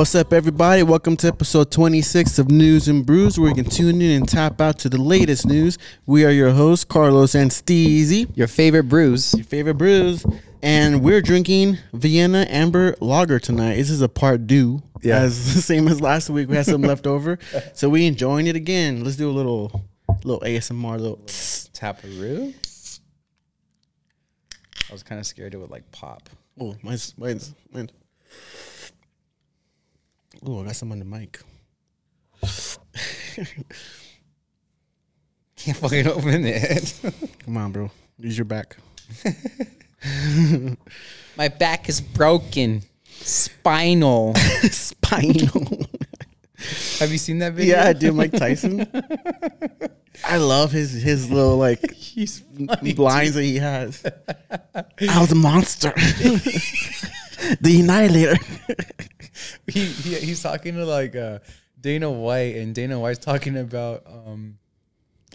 What's up, everybody? Welcome to episode 26 of News and Brews, where you can tune in and tap out to the latest news. We are your hosts, Carlos and Steezy, Your favorite brews. your favorite brews, and we're drinking Vienna Amber Lager tonight. This is a part due, Yeah. as the same as last week. We had some left over, so we enjoying it again. Let's do a little, little ASMR, little. Taparoo? I was kind of scared it would like pop. Oh, mine's, mine's, mine's. Oh, I got some on the mic. Can't fucking open it. Come on, bro. Use your back. My back is broken. Spinal. Spinal. Have you seen that video? yeah, I do. Mike Tyson. I love his his little like He's funny. blinds that he has. I was a monster. the annihilator. He, he he's talking to like uh, Dana White, and Dana White's talking about um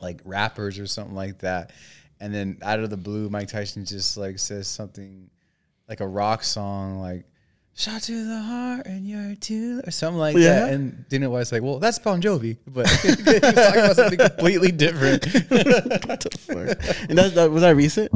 like rappers or something like that. And then out of the blue, Mike Tyson just like says something like a rock song, like "Shot to the heart and you're too," or something like Yeah. that. And Dana White's like, "Well, that's Bon Jovi," but he's talking about something completely different. what the fuck? And that's that was that recent?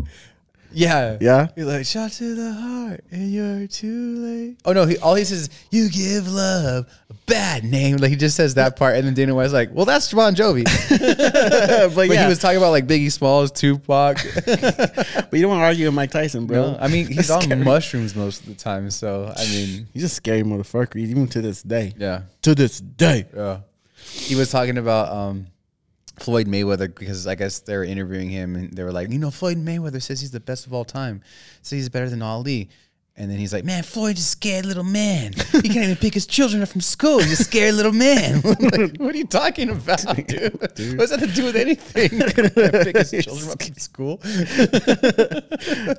Yeah, Yeah. He's like, "Shot to the heart and you're too late." Oh no, he all he says, is, "You give love a bad name." Like he just says that part, and then Dana White's like, "Well, that's Bon Jovi." but But yeah, he was talking about like Biggie Smalls, Tupac. but you don't want to argue with Mike Tyson, bro. No, I mean, he's on scary. mushrooms most of the time. So I mean, He's a scary motherfucker, even to this day. yeah, To this day. yeah. He was talking about um, Floyd Mayweather because I guess they were interviewing him and they were like, you know, Floyd Mayweather says he's the best of all time, says he's better than Ali. And then he's like, man, Floyd's a scared little man. He can't even pick his children up from school. He's a scared little man. like, what are you talking about, dude? What's that to do with anything? pick his children up from school.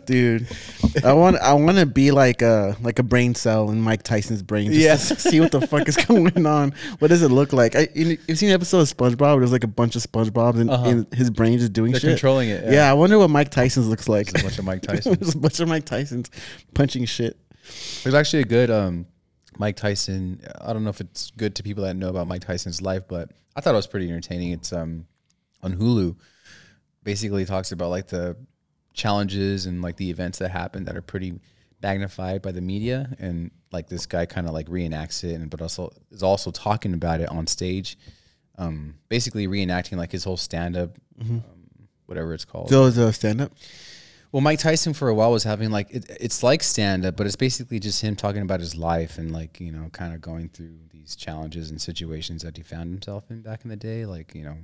dude. I want I want to be like a like a brain cell in Mike Tyson's brain. Just to see what the fuck is going on. What does it look like? I you, you've seen an episode of SpongeBob. Where there's like a bunch of SpongeBob's and, Uh-huh. and his brain just doing They're shit. controlling it, Yeah. yeah. I wonder what Mike Tyson's looks like. There's a bunch of Mike Tyson. There's a bunch of Mike Tyson's punching shit. There's actually a good um, Mike Tyson. I don't know if it's good to people that know about Mike Tyson's life, but I thought it was pretty entertaining. It's um, on Hulu. Basically, talks about like the challenges and like the events that happen that are pretty magnified by the media, and like this guy kind of like reenacts it, and but also is also talking about it on stage. Um, basically reenacting like his whole stand up, um, whatever it's called. So is a stand up. Well, Mike Tyson for a while was having like it, it's like stand up, but it's basically just him talking about his life and like you know kind of going through these challenges and situations that he found himself in back in the day, like you know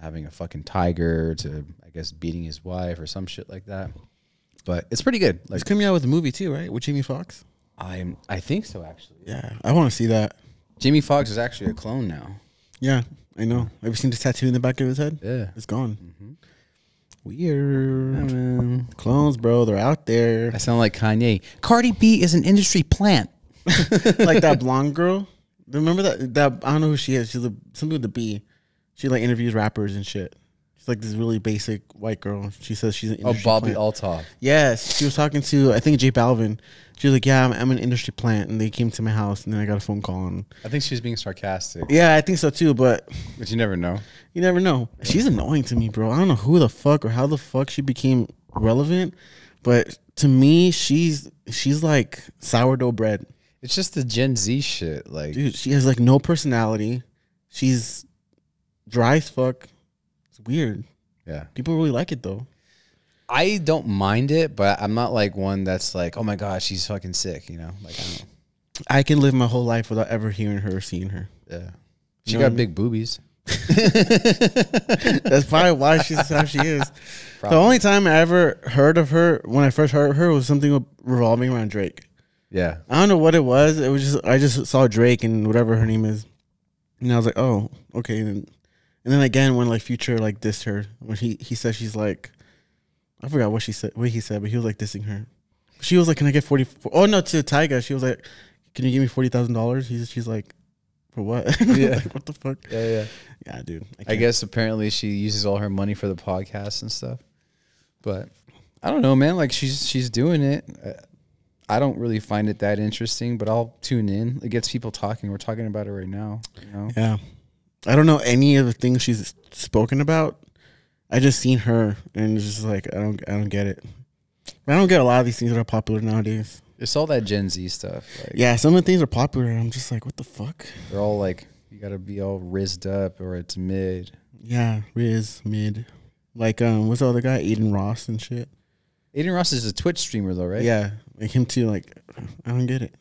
having a fucking tiger to I guess beating his wife or some shit like that. But it's pretty good. It's Like coming out with a movie too, right? With Jamie Foxx. I'm I think so actually. Yeah, I want to see that. Jimmy Fox is actually a clone now. Yeah, I know. Have you seen the tattoo in the back of his head? Yeah. It's gone. Mm-hmm. Weird. Clones, bro. They're out there. I sound like Kanye. Cardi B is an industry plant. like that blonde girl. Remember that? That I don't know who she is. She's a something with the B. She like interviews rappers and shit. Like this really basic white girl. She says she's an Oh, Bobbi plant. Althoff. Yes, she was talking to I think J Balvin. She was like, "Yeah, I'm, I'm an industry plant," and they came to my house, and then I got a phone call. And I think she was being sarcastic, yeah, I think so too. But but you never know. you never know. She's annoying to me, bro. I don't know who the fuck or how the fuck she became relevant, but to me, she's she's like sourdough bread. It's just the Gen Z shit. Like, Dude, she has like no personality. She's dry as fuck. It's weird. yeah. People really like it though. I don't mind it, but I'm not like one that's like, oh my god, she's fucking sick. You know, like I don't. I can live my whole life without ever hearing her or seeing her. Yeah, she You know got big boobies. That's probably why she's how she is. The only time I ever heard of her when I first heard of her was something revolving around Drake. Yeah, I don't know what it was. It was just I just saw Drake and whatever her name is, and I was like, oh, okay. And, and then again when like Future like dissed her when he he said she's like, I forgot what she said what he said, but he was like dissing her. She was like, can I get forty? Oh no, to Tyga, she was like, can you give me forty thousand dollars? He's she's like, for what? Yeah. like, what the fuck? yeah, yeah. Yeah, dude. I can't. guess apparently she uses all her money for the podcast and stuff. But I don't know, man. Like she's she's doing it. I don't really find it that interesting, but I'll tune in. It gets people talking. We're talking about it right now. You know? Yeah. I don't know any of the things she's spoken about. I just seen her and it's just like I don't I don't get it. I don't get a lot of these things that are popular nowadays. It's all that Gen Z stuff. Like, Yeah, some of the things are popular and I'm just like, what the fuck? They're all like, you got to be all rizzed up or it's mid. Yeah, Riz, mid. Like um what's the other guy? Adin Ross and shit. Adin Ross is a Twitch streamer though, right? Yeah. Like him too, like I don't get it.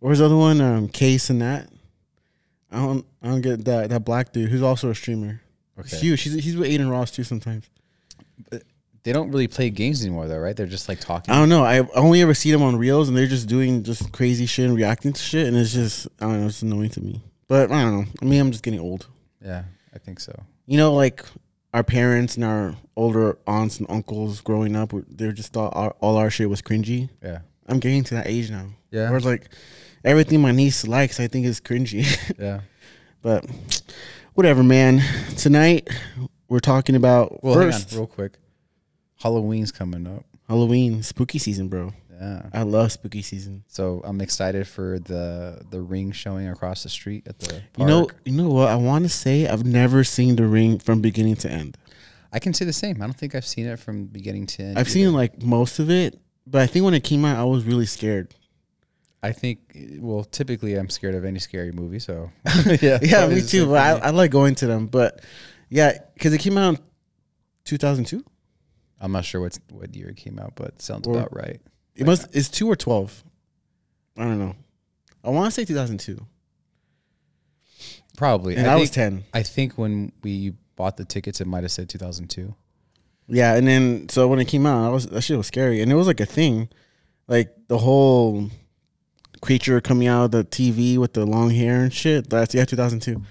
Or was the other one, um, Kai Cenat? I don't I don't get that that black dude who's also a streamer. He's Okay. huge. He's he's with Adin Ross too sometimes. They don't really play games anymore though, right? They're just like talking. I don't know. I only ever see them on reels, and they're just doing just crazy shit and reacting to shit, and it's just I don't know. It's annoying to me. But I don't know. I mean, I'm just getting old. yeah, I think so. You know, like our parents and our older aunts and uncles growing up, they just thought our, all our shit was cringy. Yeah. I'm getting to that age now. Yeah. Where it's like everything my niece likes, I think is cringy. Yeah. but whatever, man. Tonight we're talking about Well, first real quick. Halloween's coming up. Halloween, spooky season, bro. Yeah. I love spooky season. So I'm excited for the the ring showing across the street at the park. You know, you know what? I want to say I've never seen The Ring from beginning to end. I can say the same. I don't think I've seen it from beginning to end. I've either. seen like most of it, but I think when it came out, I was really scared. I think. Well, typically I'm scared of any scary movie. So yeah, Yeah, me too. But I. I like going to them. But yeah, because it came out in 2002. I'm not sure what's what year it came out, but sounds Or- about right. It must. is two or 12. I don't know. I want to say 2002, Probably. and I I, think, was 10. I think when we bought the tickets, it might have said 2002. Yeah, and then so when it came out, I was that shit was scary, and it was like a thing, like the whole creature coming out of the TV with the long hair and shit. That's yeah, 2002.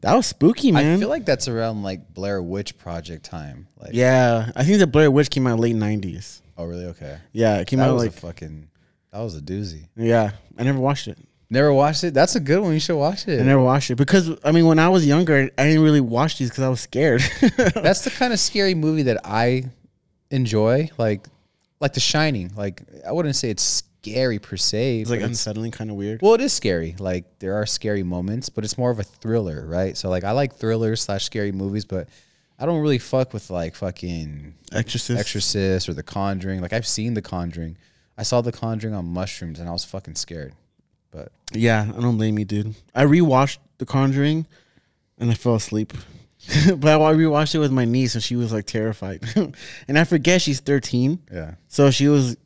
That was spooky, man. I feel like that's around like Blair Witch Project time. Like, yeah, I think the Blair Witch came out late 90s. Oh, really? Okay. Yeah, it came that out was like a fucking. That was a doozy. yeah. I never watched it. Never watched it. That's a good one. You should watch it. I never watched it because I mean, when I was younger, I didn't really watch these because I was scared. That's the kind of scary movie that I enjoy. Like, like The Shining. Like, I wouldn't say it's scary per se. it's like unsettling, kind of weird. well, it is scary. Like, there are scary moments, but it's more of a thriller, right? So, like, I like thrillers slash scary movies, but I don't really fuck with like fucking Exorcist. Exorcist or The Conjuring. Like, I've seen The Conjuring. I saw The Conjuring on mushrooms, and I was fucking scared. But Yeah, I don't blame you, dude. I rewatched The Conjuring, and I fell asleep. but I rewatched it with my niece, and she was like terrified. and I forget she's 13, yeah, so she was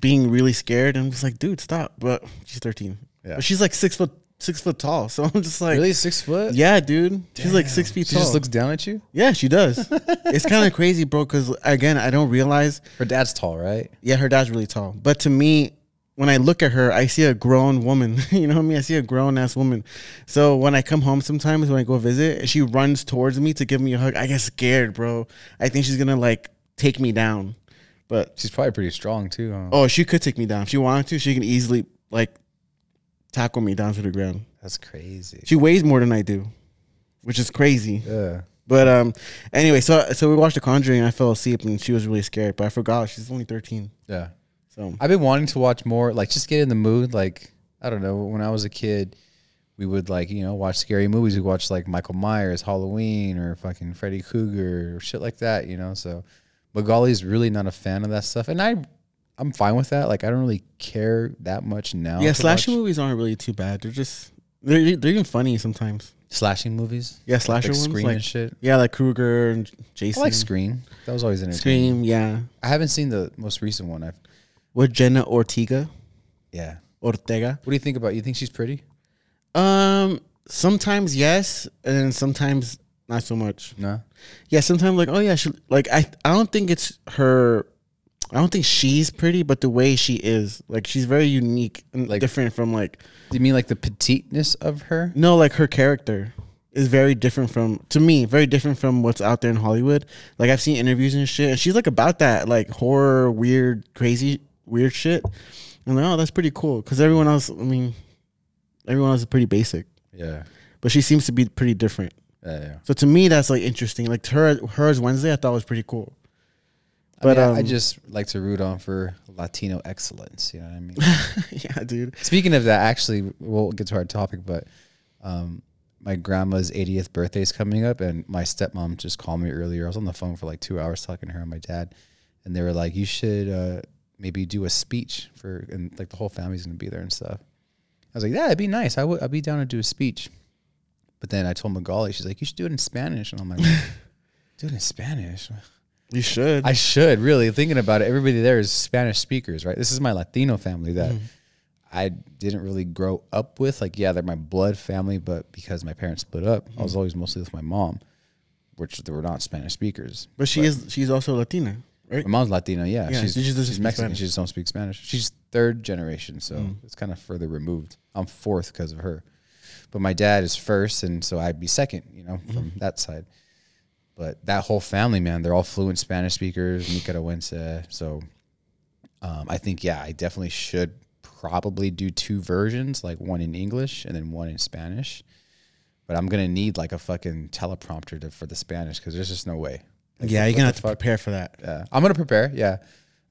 being really scared. And I'm just like, dude, stop. But she's 13. Yeah. But she's like six foot six foot tall, so I'm just like, really six foot. yeah, dude. She's like six feet She tall. She just looks down at you. yeah, she does. it's kind of crazy, bro. Because again, I don't realize. Her dad's tall, right? Yeah, her dad's really tall. But to me, when I look at her, I see a grown woman. you know what I mean? I see a grown ass woman. So when I come home sometimes when I go visit, she runs towards me to give me a hug, I get scared, bro. I think she's gonna like take me down. But She's probably pretty strong too. Huh? oh, she could take me down. If she wanted to, she can easily like tackle me down to the ground. That's crazy. She weighs more than I do, which is crazy. Yeah. But um, anyway, so so we watched The Conjuring. and I fell asleep, and she was really scared. But I forgot she's only thirteen. Yeah. So I've been wanting to watch more, like just get in the mood. Like, I don't know, when I was a kid, we would like, you know, watch scary movies. We watch like Michael Myers, Halloween, or fucking Freddy Krueger or shit like that, you know? So Magali's really not a fan of that stuff. And I I'm fine with that. Like I don't really care that much now. yeah, watch movies aren't really too bad. They're just they're they're even funny sometimes. slashing movies. Yeah, Like slasher ones Scream like and shit. yeah, like Krueger and Jason. I like Scream. That was always entertaining. Scream, yeah, I haven't seen the most recent one. I've with Jenna Ortega. yeah. Ortega. What do you think about? You think she's pretty? Um, sometimes yes, and sometimes not so much. No. Yeah, sometimes like oh yeah, she like I I don't think it's her. I don't think she's pretty, but the way she is, like she's very unique and Like- different from like Do you mean like the petiteness of her? No, like her character is very different from to me, very different from what's out there in Hollywood. Like I've seen interviews and shit, and she's like about that like horror, weird, crazy, weird shit. And like, oh, that's pretty cool because everyone else, I mean, everyone else is pretty basic, Yeah. but she seems to be pretty different. Yeah. yeah. So to me, that's like interesting. Like her, her as Wednesday, I thought was pretty cool. But, I, I um, just like to root on for Latino excellence. You know what I mean? yeah, dude. Speaking of that, actually, we'll get to our topic, but um, my grandma's 80th birthday is coming up, and my stepmom just called me earlier. I was on the phone for like two hours talking to her and my dad, and they were like, "You should uh, maybe do a speech for," and like the whole family's gonna be there and stuff. I was like, "Yeah, it'd be nice. I would. I'd be down to do a speech." But then I told Magali, she's like, "You should do it in Spanish," and I'm like, "Do it in Spanish." You should. I should really thinking about it. Everybody there is Spanish speakers, right? This is my Latino family that mm-hmm. I didn't really grow up with. Like, yeah, they're my blood family, but because my parents split up, I was mm-hmm. always mostly with my mom, which they were not Spanish speakers. but she is. She's also Latina, right? My mom's Latina. yeah. Yeah, she's she just she's Mexican. Spanish. She just don't speak Spanish. She's mm. third generation, so mm. it's kind of further removed. I'm fourth because of her, but my dad is first, and so I'd be second. You know, from that side. But that whole family, man, they're all fluent Spanish speakers, Nicaragüense. So um, I think, yeah, I definitely should probably do two versions, like one in English and then one in Spanish. But I'm gonna need like a fucking teleprompter to, for the Spanish because there's just no way. Like, yeah, you're gonna have to prepare for that. Yeah, I'm gonna prepare. Yeah,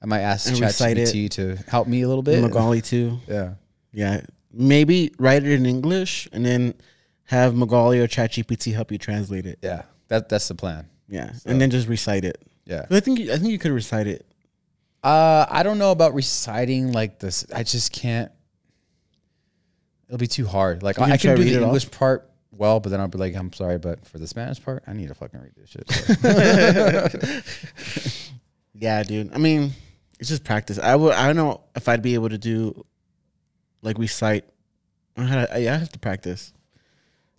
I might ask And recite it. ChatGPT to help me a little bit. Magali too. Yeah, Yeah, maybe write it in English and then have Magali or ChatGPT help you translate it. yeah, that that's the plan. Yeah, and then just recite it. Yeah. I think you- I think you could recite it. Uh, I don't know about reciting like this. I just can't. It'll be too hard. Like I, can I can do read the it off? English part well, but then I'll be like, I'm sorry, but for the Spanish part, I need to fucking read this shit. Yeah, dude. I mean, it's just practice. I would. I don't know if I'd be able to do like recite. I had. I have to practice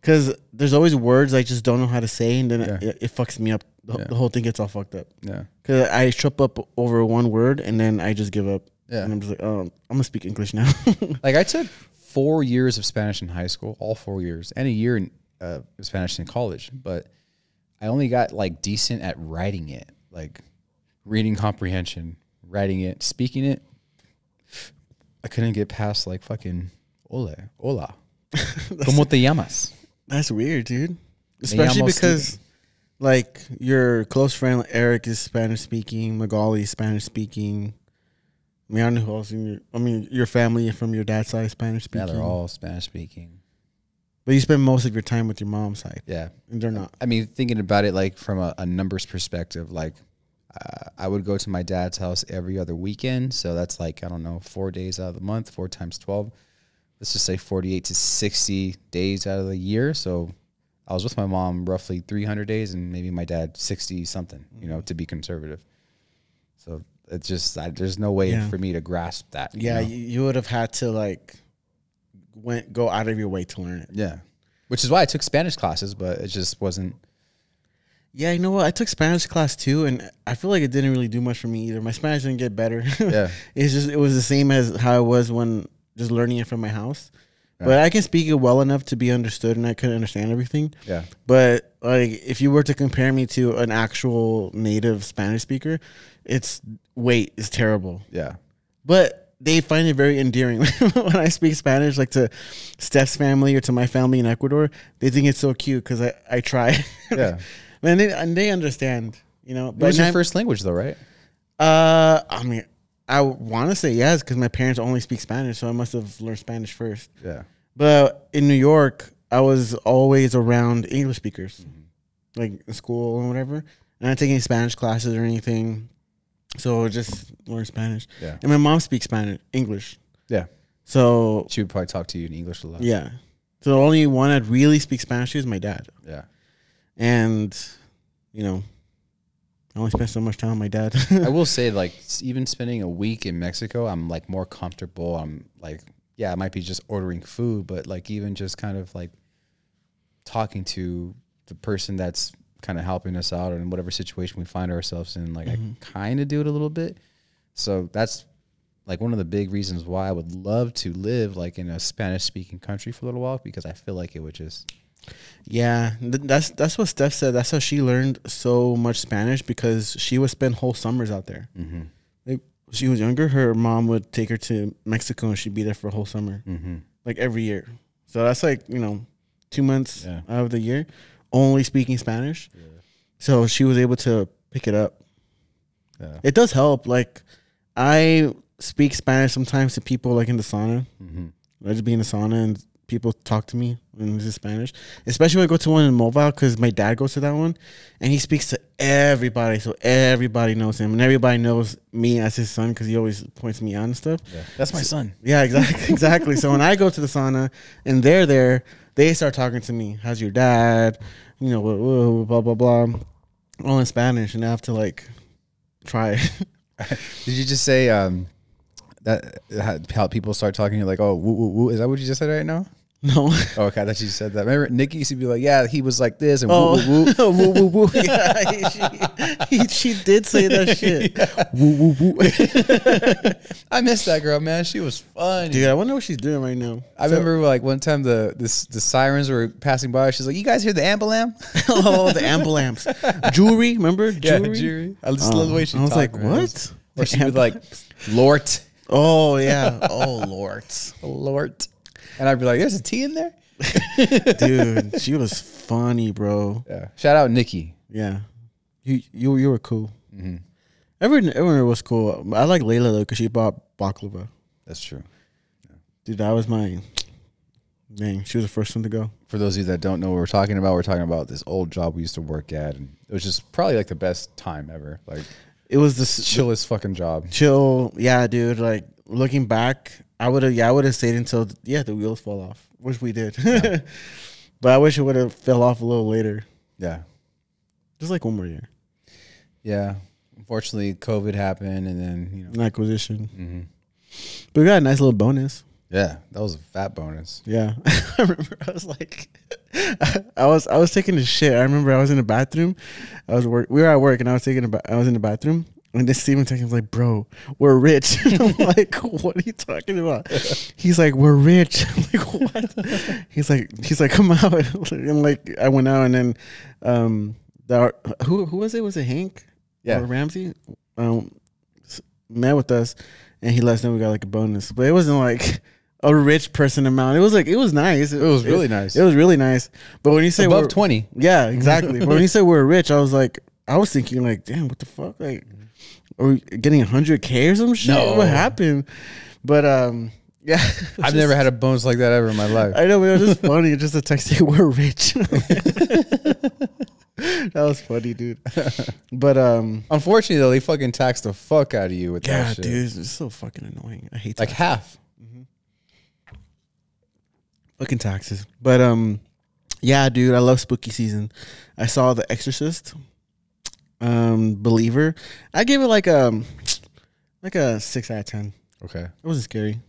because there's always words I just don't know how to say, and then Yeah. it, it fucks me up. The, Yeah. the whole thing gets all fucked up yeah, because I trip up over one word and then I just give up. yeah. And I'm just like, oh, I'm gonna speak English now. Like I took four years of Spanish in high school, all four years, and a year in uh, Spanish in college. But I only got like decent at writing it, like reading comprehension, writing it, speaking it. I couldn't get past like fucking hola, hola. ¿Cómo te llamas? That's weird, dude. Especially because, Steven. like, your close friend Eric is Spanish speaking, Magali is Spanish speaking. I mean, I know who else in your. I mean, your family from your dad's side is Spanish Yeah, speaking. they're all Spanish speaking. But you spend most of your time with your mom's side, Yeah, and they're not. I mean, thinking about it like from a, a numbers perspective, like uh, I would go to my dad's house every other weekend. So that's like, I don't know, four days out of the month, four times 12. Let's just say 48 to 60 days out of the year. So I was with my mom roughly 300 days and maybe my dad 60 something, you know, to be conservative. So it's just, I, there's no way Yeah. for me to grasp that. you Yeah, know? you, you would have had to like went go out of your way to learn it. yeah. Which is why I took Spanish classes, but it just wasn't. Yeah, you know what? I took Spanish class too, and I feel like it didn't really do much for me either. My Spanish didn't get better. Yeah. it's just it was the same as how it was when just learning it from my house. But I can speak it well enough to be understood, and I could understand everything. Yeah. But like, if you were to compare me to an actual native Spanish speaker, it's wait, it's terrible. Yeah. But they find it very endearing when I speak Spanish, like to Steph's family or to my family in Ecuador. They think it's so cute because I I try. Yeah. And they and they understand, you know. What was your now- first language though, right? Uh, I mean, I want to say yes because my parents only speak Spanish, so I must have learned Spanish first. Yeah. But in New York, I was always around English speakers, like in school and whatever. And I didn't take any Spanish classes or anything, so I just learned Spanish. Yeah. And my mom speaks Spanish, English. Yeah. So She would probably talk to you in English a lot. yeah, so the only one that really speaks Spanish to is my dad. Yeah. And you know, I only spent so much time with my dad. I will say, like, even spending a week in Mexico, I'm like more comfortable. I'm like, yeah, I might be just ordering food, but like, even just kind of like talking to the person that's kind of helping us out or in whatever situation we find ourselves in, like, I mm-hmm. kind of do it a little bit. So that's like one of the big reasons why I would love to live like in a Spanish speaking country for a little while because I feel like it would just, Yeah, th- that's that's what Steph said. That's how she learned so much Spanish because she would spend whole summers out there. mm-hmm, Like she was younger, her mom would take her to Mexico and she'd be there for a whole summer, mm-hmm. like every year. So that's like you know, two months Yeah. out of the year only speaking Spanish. So she was able to pick it up. Yeah. It does help. Like I speak Spanish sometimes to people like in the sauna. hmm I just be in the sauna and people talk to me in Spanish. Especially when I go to one in Mobile because my dad goes to that one and he speaks to everybody. So everybody knows him and everybody knows me as his son because he always points me out and stuff. Yeah. That's my son. Yeah, exactly. exactly. So when I go to the sauna and they're there, they start talking to me. How's your dad? You know, blah, blah, blah. All in Spanish. And I have to like try. Did you just say um, that how- how people start talking? You're like, oh, woo, woo, woo. is that what you just said right now? No. Oh, okay, I thought you said that. Remember, Nikki used to be like, yeah, he was like this and woo, Oh, woo, woo. woo, woo, woo. Yeah, she, he, she did say that shit. Woo, woo, woo. I miss that girl, man. She was funny. Dude, I wonder what she's doing right now. I remember like one time the this the sirens were passing by. She's like, "You guys hear the ambulam?" oh, the ambulance. Jewelry, remember? Jewelry? jury. I just oh. love the way she. I was talked, like, man. Was- what? Or she'd be like, "Lord, Oh, yeah. Oh, Lord. Lord," and I'd be like, "There's a T in there." Dude, she was funny, bro. Yeah. Shout out Nikki. Yeah. You you you were cool. Mm-hmm. Everyone, everyone was cool. I like Layla though because she bought baklava. That's true. Dude, that was my dang. She was the first one to go. For those of you that don't know what we're talking about, we're talking about this old job we used to work at, and it was just probably like the best time ever. Like It was the chillest fucking job. chill. Yeah, dude. Like looking back, I would have. Yeah, I would have stayed until yeah the wheels fall off, which we did. but I wish it would have fell off a little later, Yeah. just like one more year. Yeah. Unfortunately, COVID happened, and then you know. An acquisition, mhm. but we got a nice little bonus. Yeah, that was a fat bonus. Yeah, I remember. I was like, I was I was taking a shit. I remember I was in the bathroom. I was work. We were at work, and I was taking a. ba- I was in the bathroom, and this Steven texted was like, "Bro, we're rich." I'm like, "What are you talking about?" He's like, "We're rich." I'm like, "What?" He's like, "He's like, come out." And like, I went out, and then, um, the who who was it? Was it Hank? Yeah. or Ramsey? Um, met with us, and he let us know we got like a bonus, but it wasn't like a rich person amount. It was like it was nice. It was really nice. It was really nice. But when you say Above twenty. yeah, exactly. but when you say we're rich, I was like, I was thinking like, damn, what the fuck? Like, are we getting hundred k or some shit? No. What happened? But um, yeah, I've never had a bonus like that ever in my life. I know, but it was just funny. Just a text saying we're rich. that was funny, dude. But um, Unfortunately, though, they fucking taxed the fuck out of you with yeah, that shit. dude, it's so fucking annoying. I hate Like tax- half. fucking taxes. But um, yeah, dude, I love spooky season. I saw The Exorcist, um, Believer. I gave it like a like a six out of ten. Okay. It wasn't scary.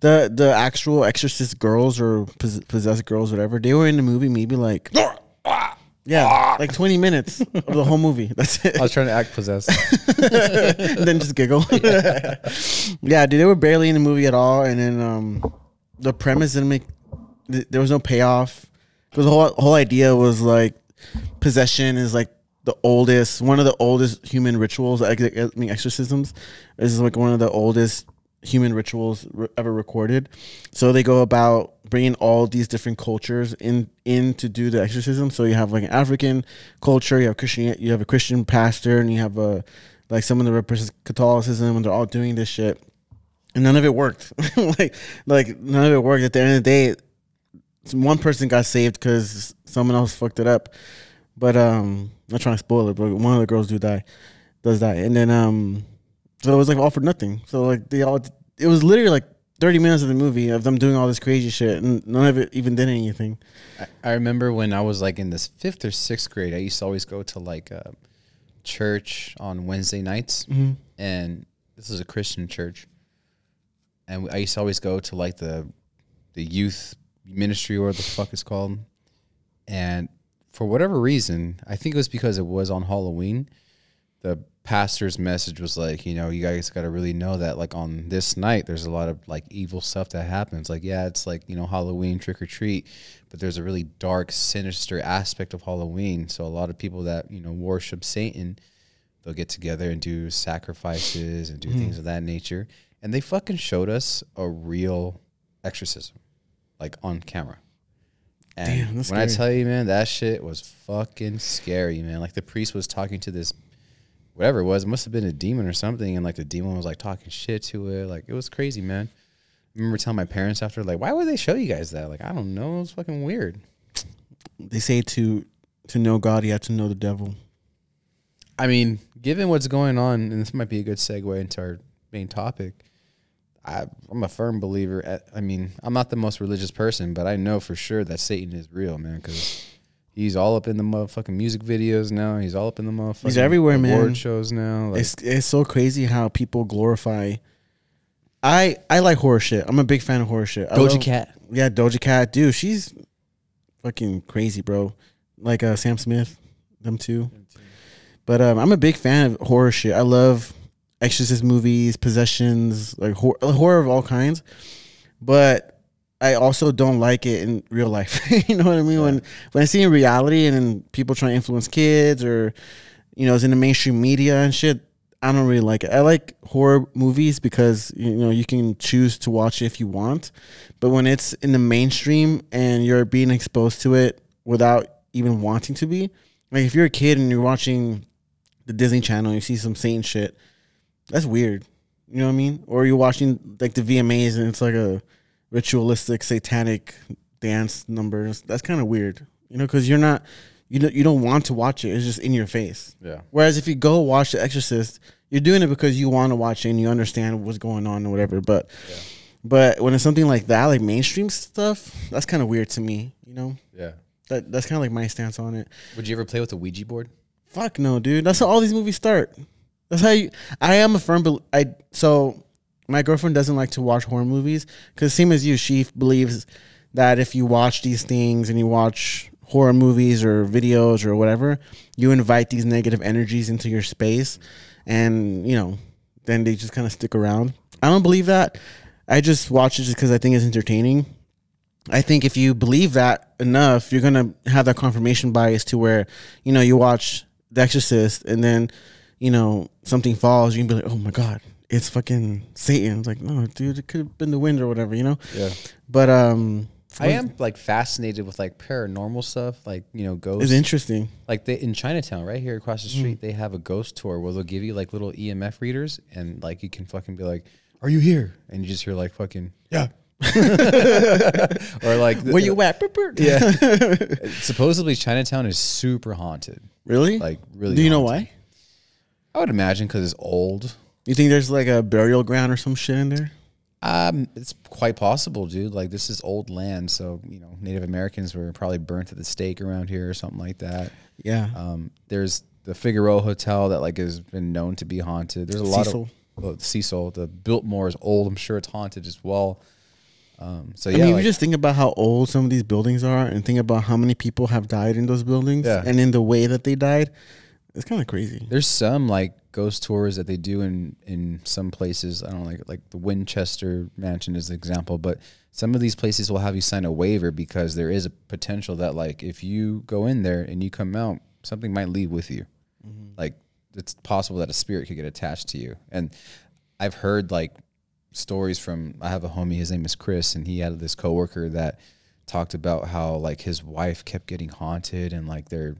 The the actual exorcist girls or pos- possessed girls, whatever, they were in the movie maybe like yeah, like twenty minutes of the whole movie. That's it. I was trying to act possessed. then just giggle. yeah, dude, they were barely in the movie at all, and then um, the premise didn't make. th- There was no payoff because the whole whole idea was like possession is like the oldest, one of the oldest human rituals. I mean, exorcisms is like one of the oldest human rituals ever recorded. So they go about bringing all these different cultures in in to do the exorcism. So you have like an African culture, you have Christian, you have a Christian pastor, and you have a like someone that represents Catholicism, and they're all doing this shit, and none of it worked. like like none of it worked. At the end of the day, one person got saved because someone else fucked it up. But um, not trying to spoil it, but one of the girls do die, does die, and then um, so it was like all for nothing. So like they all, it was literally like thirty minutes of the movie of them doing all this crazy shit, and none of it even did anything. I, I remember when I was like in this fifth or sixth grade, I used to always go to like a church on Wednesday nights, and this is a Christian church, and I used to always go to like the the youth ministry or what the fuck it's called, and for whatever reason, I think it was because it was on Halloween. The pastor's message was like, you know, you guys got to really know that, like, on this night, there's a lot of like evil stuff that happens. Like, yeah, it's like, you know, Halloween trick or treat, but there's a really dark, sinister aspect of Halloween. So, a lot of people that, you know, worship Satan, they'll get together and do sacrifices and do hmm. things of that nature. And they fucking showed us a real exorcism, like on camera. And Damn, when I tell you, man, that shit was fucking scary, man. Like the priest was talking to this whatever it was. It must have been a demon or something, and like the demon was like talking shit to it. Like it was crazy, man. I remember telling my parents after, like, why would they show you guys that? Like, I don't know. It was fucking weird. They say to to know God, you have to know the devil. I mean, given what's going on, and this might be a good segue into our main topic. I, I'm a firm believer. At, I mean, I'm not the most religious person, but I know for sure that Satan is real, man. Because he's all up in the motherfucking music videos now. He's all up in the motherfucking He's everywhere, award man. shows now. Like, it's it's so crazy how people glorify. I I like horror shit. I'm a big fan of horror shit. I Doja love- Cat. Yeah, Doja Cat, dude, she's fucking crazy, bro. Like uh, Sam Smith, them two. But um, I'm a big fan of horror shit. I love exorcist movies, possessions, like hor- horror of all kinds. But I also don't like it in real life. you know what I mean? When when I see in reality and then people trying to influence kids or you know, it's in the mainstream media and shit. I don't really like it. I like horror movies because you know you can choose to watch it if you want, but when it's in the mainstream and you're being exposed to it without even wanting to be, like if you're a kid and you're watching the Disney Channel, and you see some Satan shit, that's weird. You know what I mean? Or you're watching like the VMAs and it's like a ritualistic satanic dance number. That's kind of weird. You know, because you're not you don't you don't want to watch it. It's just in your face. yeah. Whereas if you go watch The Exorcist, you're doing it because you want to watch it and you understand what's going on or whatever. But but when it's something like that, like mainstream stuff, that's kind of weird to me. You know, Yeah. that that's kind of like my stance on it. Would you ever play with a Ouija board? Fuck no, dude. That's how all these movies start. That's how you. I am a firm. Bel- I so my girlfriend doesn't like to watch horror movies because same as you, she believes that if you watch these things and you watch horror movies or videos or whatever, you invite these negative energies into your space, and you know, then they just kind of stick around. I don't believe that. I just watch it just because I think it's entertaining. I think if you believe that enough, you're gonna have that confirmation bias to where, you know, you watch The Exorcist and then, you know, something falls, you can be like, oh my god, it's fucking Satan. It's like, no, dude, it could have been the wind or whatever, you know. Yeah. But um, I am like fascinated with like paranormal stuff, like you know ghosts. It's interesting. like they in Chinatown, right here across Mm. the street, they have a ghost tour where they'll give you like little EMF readers, and like you can fucking be like, "Are you here?" And you just hear like fucking Yeah. or like Where you at? Yeah. Supposedly Chinatown is super haunted. Really? Like really. Do you know why? I would imagine because it's old. You think there's like a burial ground or some shit in there? Um, it's quite possible, dude. Like this is old land, so you know Native Americans were probably burnt at the stake around here or something like that. Yeah. Um, there's the Figueroa Hotel that like has been known to be haunted. There's a lot Cecil. of oh, Cecil. The Biltmore is old. I'm sure it's haunted as well. Um, so yeah, I mean, like- you just think about how old some of these buildings are, and think about how many people have died in those buildings, Yeah. and in the way that they died, it's kind of crazy. There's some like ghost tours that they do in in some places. I don't know, like like the Winchester Mansion is an example, but some of these places will have you sign a waiver because there is a potential that like if you go in there and you come out, something might leave with you. Mm-hmm. Like it's possible that a spirit could get attached to you. And I've heard like stories from I have a homie, his name is Chris, and he had this coworker that talked about how like his wife kept getting haunted and like their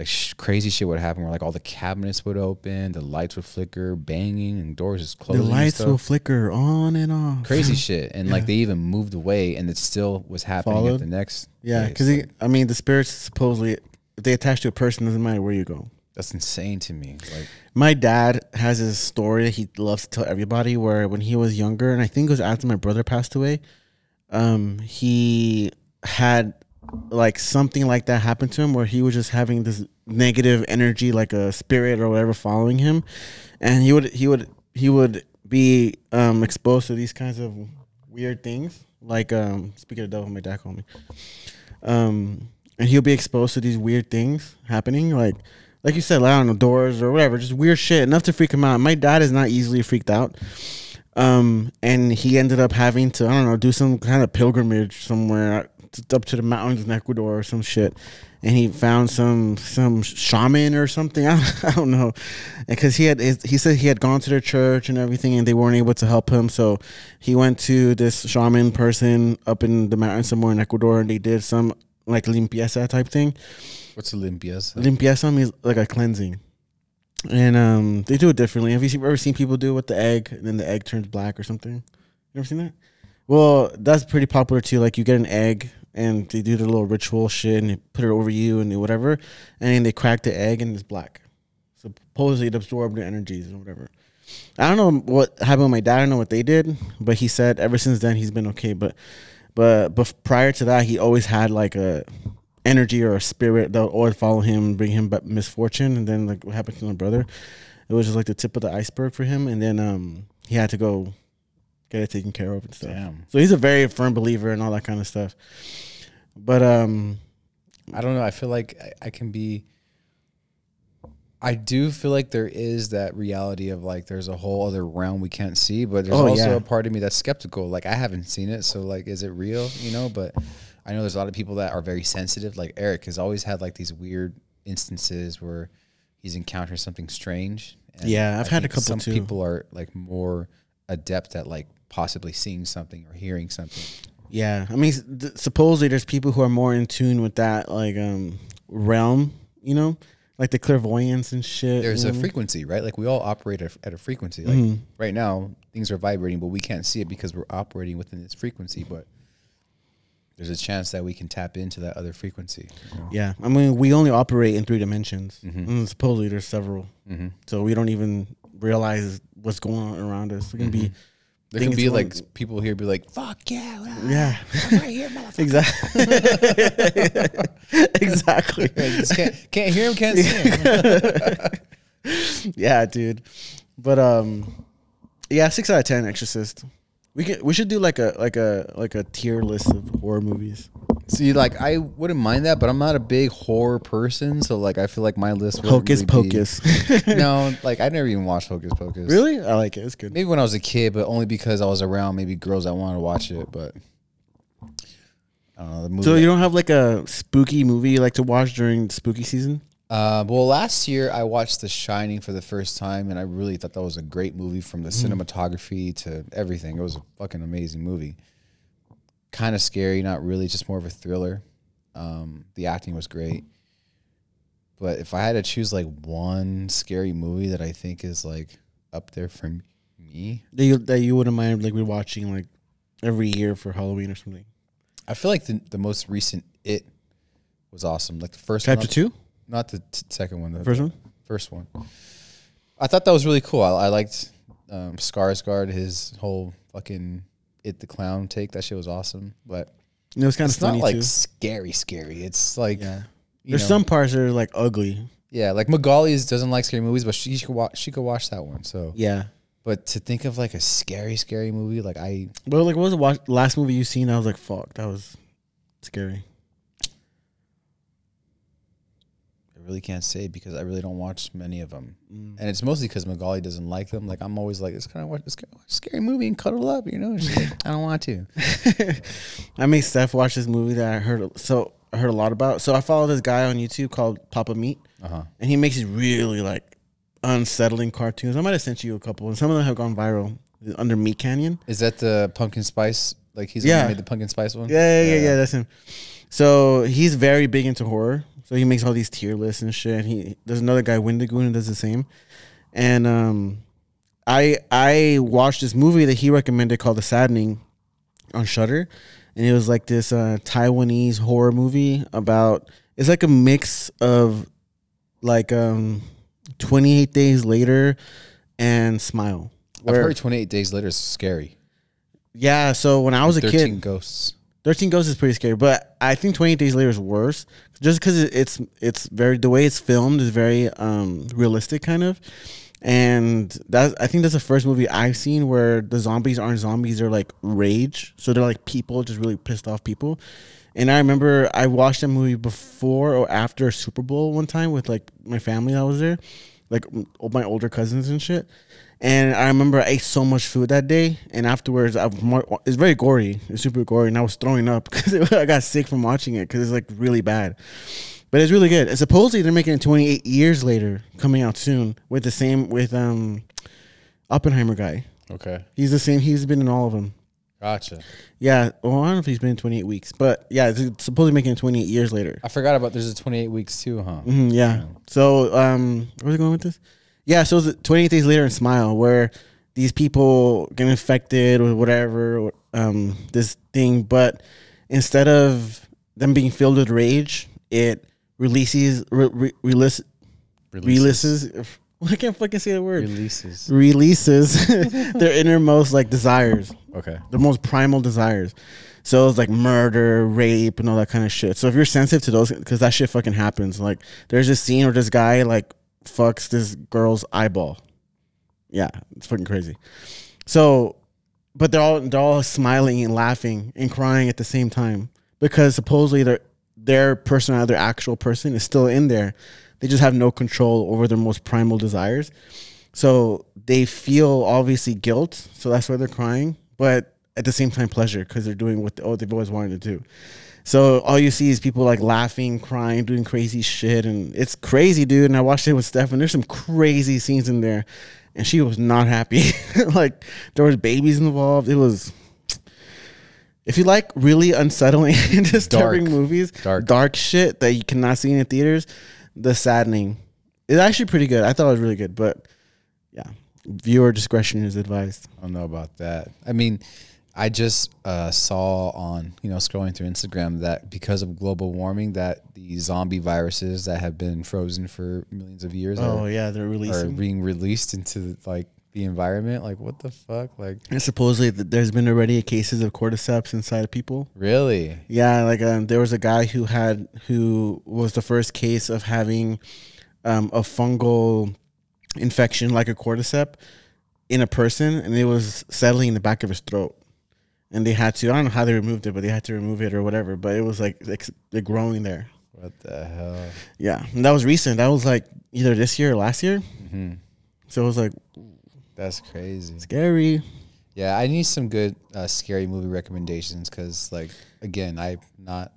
like sh- crazy shit would happen where like all the cabinets would open, the lights would flicker, banging, and doors just The closing. and lights will flicker on and off. crazy shit, and like they even moved away, and it still was happening Followed? at the next. Yeah, because I mean, the spirits supposedly, if they attach to a person, doesn't matter where you go. that's insane to me. Like My dad has this story that he loves to tell everybody. Where when he was younger, and I think it was after my brother passed away, um, he had like something like that happened to him, where he was just having this negative energy, like a spirit or whatever, following him, and he would he would he would be um, exposed to these kinds of weird things. Like um, speaking of devil, my dad called me. Um, and he'll be exposed to these weird things happening, like like you said, loud on the doors or whatever, just weird shit, enough to freak him out. My dad is not easily freaked out. Um, and he ended up having to, I don't know, do some kind of pilgrimage somewhere up to the mountains in Ecuador or some shit. And he found some some shaman or something. I don't, I don't know, because he had his, he said he had gone to their church and everything, and they weren't able to help him. So he went to this shaman person up in the mountains somewhere in Ecuador, and they did some like limpieza type thing. what's Olympia's? Limpieza means like a cleansing. and um, they do it differently. Have you ever seen people do it with the egg, and then the egg turns black or something? You ever seen that? Well, that's pretty popular too. Like you get an egg, and they do their little ritual shit, and they put it over you and whatever, and they crack the egg, and it's black. Supposedly it absorbed the energies or whatever. I don't know what happened with my dad. I don't know what they did, but he said ever since then he's been okay. But but but prior to that, he always had like a energy or a spirit that would always follow him bring him misfortune. And then like what happened to my brother, it was just like the tip of the iceberg for him. And then um he had to go get it taken care of and stuff. Damn. So he's a very firm believer and all that kind of stuff. But um I don't know. I feel like I, I can be. I do feel like there is that reality of like there's a whole other realm we can't see, but there's Oh, also yeah. a part of me that's skeptical. Like I haven't seen it, so like, is it real? You know, but I know there's a lot of people that are very sensitive. Like Eric has always had like these weird instances where he's encountered something strange. And Yeah, I've I had a couple Some too. people are like more adept at like possibly seeing something or hearing something. Yeah, I mean, th- supposedly there's people who are more in tune with that like um realm, you know, like the clairvoyance and shit. there's you a know? frequency, right? Like we all operate at at a frequency. Like Mhm. right now, things are vibrating, but we can't see it because we're operating within this frequency. But there's a chance that we can tap into that other frequency. you know? Yeah, I mean, we only operate in three dimensions, Mhm. and supposedly there's several, Mhm. so we don't even realize what's going on around us. It can be, There could be one- like people here be like, "Fuck yeah, yeah, I'm right here, motherfucker." exactly, exactly. Can't, can't hear him, can't see him. yeah, dude. But um, yeah, six out of ten. Exorcist. We can we should do like a like a like a tier list of horror movies. See, like I wouldn't mind that, but I'm not a big horror person, so like I feel like my list. wouldn't Hocus Pocus. no, like I never even watched Hocus Pocus. really? I like it. It's good. Maybe when I was a kid, but only because I was around maybe girls that wanted to watch it. But I don't know the movie. So you don't have like a spooky movie you like to watch during spooky season? uh, well, last year I watched The Shining for the first time, and I really thought that was a great movie from the cinematography to everything. It was a fucking amazing movie. Kind of scary, not really, just more of a thriller. Um, the acting was great. But if I had to choose like one scary movie that I think is like up there for me, That you that you wouldn't mind like rewatching like every year for Halloween or something. I feel like the, the most recent It was awesome. Like the first Chapter one, two, not the t- second one. The first one. first one. I thought that was really cool. I, I liked um, Skarsgård, his whole fucking It the Clown take. That shit was awesome. But It was kind of it's not like too. scary, scary. It's like Yeah, there's know, some parts that are like ugly. yeah, like Magali's doesn't like scary movies, but she, she could watch she could watch that one. So, Yeah, but to think of like a scary, scary movie, like I but like, what was the watch, last movie you seen? I was like, fuck, that was scary. I really can't say because I really don't watch many of them. Mm. And it's mostly because Magali doesn't like them. Like I'm always like, let's kind of watch this scary movie and cuddle up, you know. Like, I don't want to. I made Steph watch this movie that I heard so I heard a lot about. So I follow this guy on YouTube called Papa Meat, Uh huh. and he makes these really like unsettling cartoons. I might have sent you a couple, and some of them have gone viral under Meat Canyon. Is that the pumpkin spice? Like he's the Yeah. made the pumpkin spice one. Yeah, yeah, yeah, yeah, that's him. So he's very big into horror. So he makes all these tier lists and shit. And He there's another guy, Wendigoon, who does the same. And um, I I watched this movie that he recommended called The Saddening on Shudder, and it was like this uh, Taiwanese horror movie about. It's like a mix of like um, 28 Days Later and Smile. I've heard 28 Days Later is scary. yeah. So when I was a 13 kid, Ghosts. 13 Ghosts is pretty scary, but I think 28 Days Later is worse just because it's it's very the way it's filmed is very um, realistic kind of, and that I think that's the first movie I've seen where the zombies aren't zombies; they're like rage, so they're like people, just really pissed off people. And I remember I watched that movie before or after Super Bowl one time with like my family that was there, like my older cousins and shit. And I remember I ate so much food that day, and afterwards, I was more, it's very gory. It's super gory, and I was throwing up because I got sick from watching it because it's like really bad. But it's really good. And supposedly they're making it 28 years later, coming out soon with the same with um Oppenheimer guy. Okay. He's the same. He's been in all of them. Gotcha. Yeah. Well, I don't know if he's been in 28 weeks, but yeah, it's supposedly making it 28 years later. I forgot about there's a 28 weeks too, huh? hmm yeah. So um, where's it going with this? Yeah, so it's 28 days later in Smile, where these people get infected or whatever um, this thing, but instead of them being filled with rage, it releases re- re- release, releases. I can't fucking say the word. Releases. Releases their innermost like desires, Okay. the most primal desires. So it's like murder, rape, and all that kind of shit. So if you're sensitive to those, because that shit fucking happens. Like there's a scene where this guy like fucks this girl's eyeball. Yeah, it's fucking crazy. So, but they're all they're all smiling and laughing and crying at the same time because supposedly their their personality, their actual person, is still in there. They just have no control over their most primal desires. So they feel obviously guilt, so that's why they're crying, but at the same time pleasure because they're doing what oh, they've always wanted to do. So all you see is people like laughing, crying, doing crazy shit, and it's crazy, dude. And I watched it with Steph, and there's some crazy scenes in there, and she was not happy. like there was babies involved. It was. If you like really unsettling and disturbing Dark. movies, Dark. dark shit that you cannot see in the theaters, The Saddening is actually pretty good. I thought it was really good, but yeah, viewer discretion is advised. I don't know about that. I mean, I just uh, saw on you know scrolling through Instagram that because of global warming, that the zombie viruses that have been frozen for millions of years Oh are, yeah, they're releasing. are being released into like the environment. Like what the fuck? Like and supposedly th- there's been already cases of cordyceps inside of people. really? Yeah, like um, there was a guy who had who was the first case of having um, a fungal infection like a cordyceps in a person, and it was settling in the back of his throat. And they had to I don't know how they removed it, but they had to remove it or whatever. But it was like like like growing there. What the hell? Yeah, and that was recent. That was like either this year or last year. hmm So it was like That's crazy. scary. Yeah, I need some good uh, scary movie recommendations because, like, again, I'm not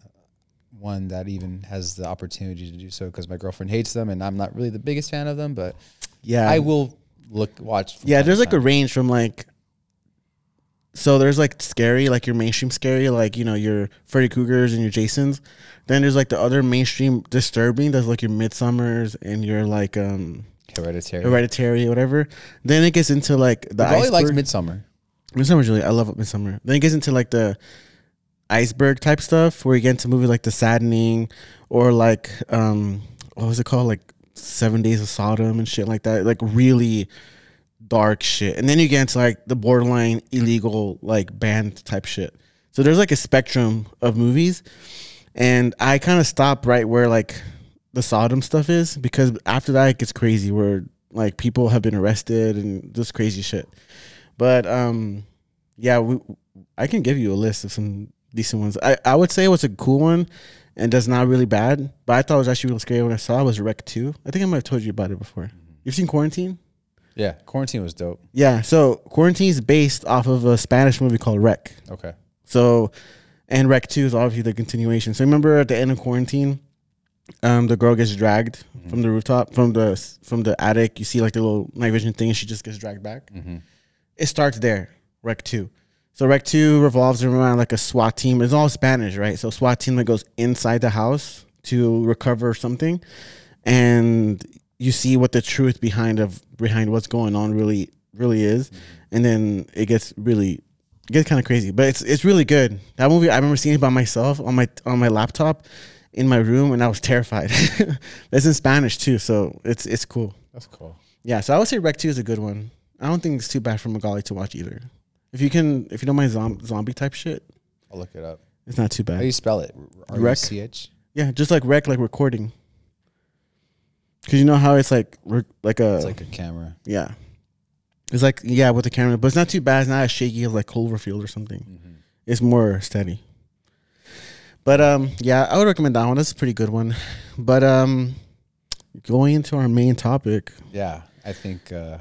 one that even has the opportunity to do so because my girlfriend hates them and I'm not really the biggest fan of them. But Yeah, I will look watch. Yeah, there's like a range from like. So there's like scary, like your mainstream scary, like you know your Freddy Krueger's and your Jasons. Then there's like the other mainstream disturbing. That's like your Midsummers and your like um Hereditary. Hereditary, whatever. Then it gets into like the Probably likes. Midsummer. Midsummer's really I love Midsummer. Then it gets into like the iceberg type stuff where you get into movies like The Saddening or like um what was it called like Seven Days of Sodom and shit like that. Like really dark shit. And then you get into like the borderline illegal like band type shit. So there's like a spectrum of movies. And I kind of stop right where like the Sodom stuff is because after that it gets crazy where like people have been arrested and just crazy shit. But um yeah, we, I can give you a list of some decent ones. I, I would say what's a cool one and that's not really bad, but I thought it was actually really scary when I saw it was Rec 2. I think I might have told you about it before. You've seen Quarantine? Yeah, Quarantine was dope. Yeah, so Quarantine is based off of a Spanish movie called Rec. Okay. So, and Rec 2 is obviously the continuation. So remember at the end of Quarantine, um, the girl gets dragged from the rooftop, from the from the attic. You see like the little night vision thing, and she just gets dragged back. Mm-hmm. It starts there, Rec 2. So Rec 2 revolves around like a SWAT team. It's all Spanish, right? So SWAT team that goes inside the house to recover something. And you see what the truth behind of behind what's going on really really is. Mm-hmm. And then it gets really it gets kind of crazy. But it's it's really good. That movie I remember seeing it by myself on my on my laptop in my room and I was terrified. it's in Spanish too, so it's it's cool. That's cool. Yeah, so I would say Rec 2 is a good one. I don't think it's too bad for Magali to watch either. If you can, if you don't mind zom- zombie type shit, I'll look it up. it's not too bad. How do you spell it? R Rec? U C H. Yeah, just like rec, like recording. Cause you know how it's like, like a, It's like a camera. yeah, it's like yeah with the camera, but it's not too bad. It's not as shaky as like Cloverfield or something. Mm-hmm. It's more steady. But um, yeah, I would recommend that one. That's a pretty good one. But um, going into our main topic, Yeah, I think uh,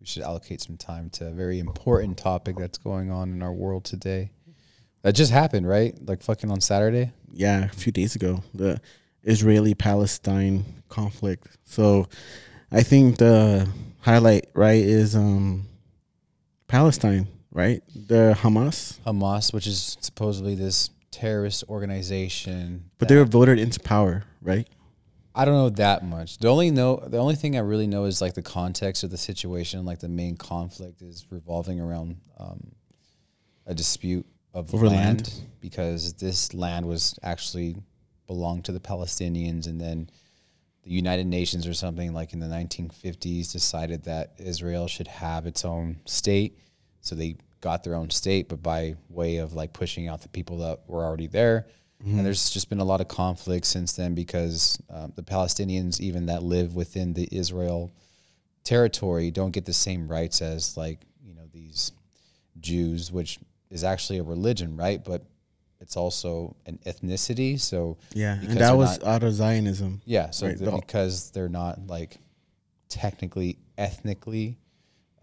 we should allocate some time to a very important topic that's going on in our world today. That just happened, right? Like fucking on Saturday. yeah, a few days ago, the Israeli Palestine conflict. So I think the highlight, right, is um Palestine, right? The Hamas. Hamas, which is supposedly this terrorist organization. But they were voted into power, right? I don't know that much. The only know the only thing I really know is like the context of the situation. Like the main conflict is revolving around um, a dispute of Over land, land. because this land was actually belonged to the Palestinians, and then the United Nations or something like in the 1950s decided that Israel should have its own state. So they got their own state, but by way of like pushing out the people that were already there. And there's just been a lot of conflict since then because um, the Palestinians, even that live within the Israel territory, don't get the same rights as like you know these Jews, which is actually a religion, right? But it's also an ethnicity. So Yeah, and that was not- out of Zionism. yeah, so Right, the- because they're not like technically ethnically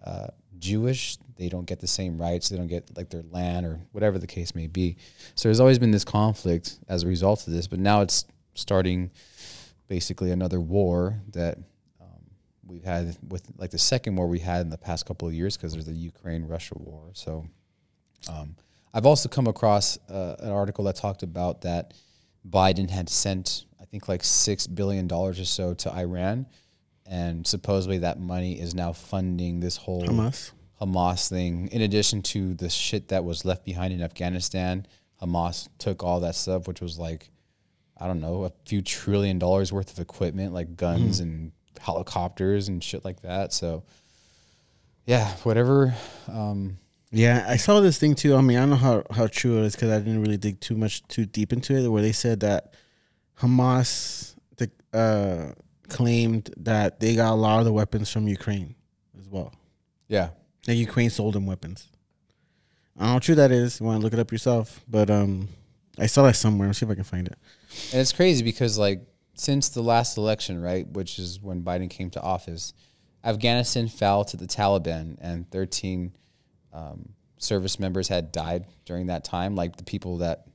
uh, Jewish, they don't get the same rights. They don't get like their land or whatever the case may be. So there's always been this conflict as a result of this, but now it's starting basically another war that um, we've had with like the second war we had in the past couple of years because there's the Ukraine Russia war. So um, I've also come across uh, an article that talked about that Biden had sent, I think, like six billion dollars or so to Iran, and supposedly that money is now funding this whole Hamas. Hamas thing. In addition to the shit that was left behind in Afghanistan, Hamas took all that stuff, which was like, I don't know, a few trillion dollars worth of equipment, like guns and helicopters and shit like that. So, yeah, whatever. Um, Yeah, I saw this thing too. I mean, I don't know how, how true it is because I didn't really dig too much too deep into it. Where they said that Hamas the, uh, claimed that they got a lot of the weapons from Ukraine as well. yeah, That Ukraine sold them weapons. I don't know how true that is. You want to look it up yourself, but um, I saw that somewhere. Let's see if I can find it. And it's crazy because like since the last election, right, which is when Biden came to office, Afghanistan fell to the Taliban, and 13 um, service members had died during that time. Like the people that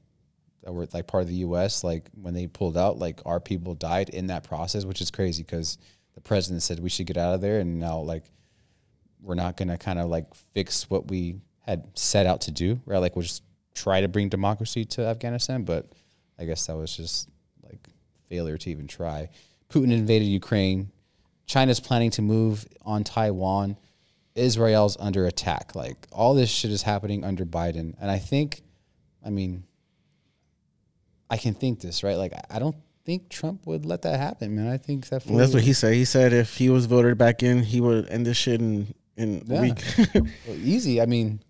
that were like part of the U.S., like when they pulled out, like our people died in that process, which is crazy because the president said we should get out of there, and now like we're not gonna kind of like fix what we had set out to do, right? Like we'll just try to bring democracy to Afghanistan, but I guess that was just like failure to even try. Putin invaded Ukraine. China's planning to move on Taiwan. Israel's under attack. Like all this shit is happening under Biden. And I think, I mean, I can think this, right? Like I- don't think Trump would let that happen, man. I think that that's what he said. He said if he was voted back in, he would end this shit in in Yeah. a week. Well, easy. I mean,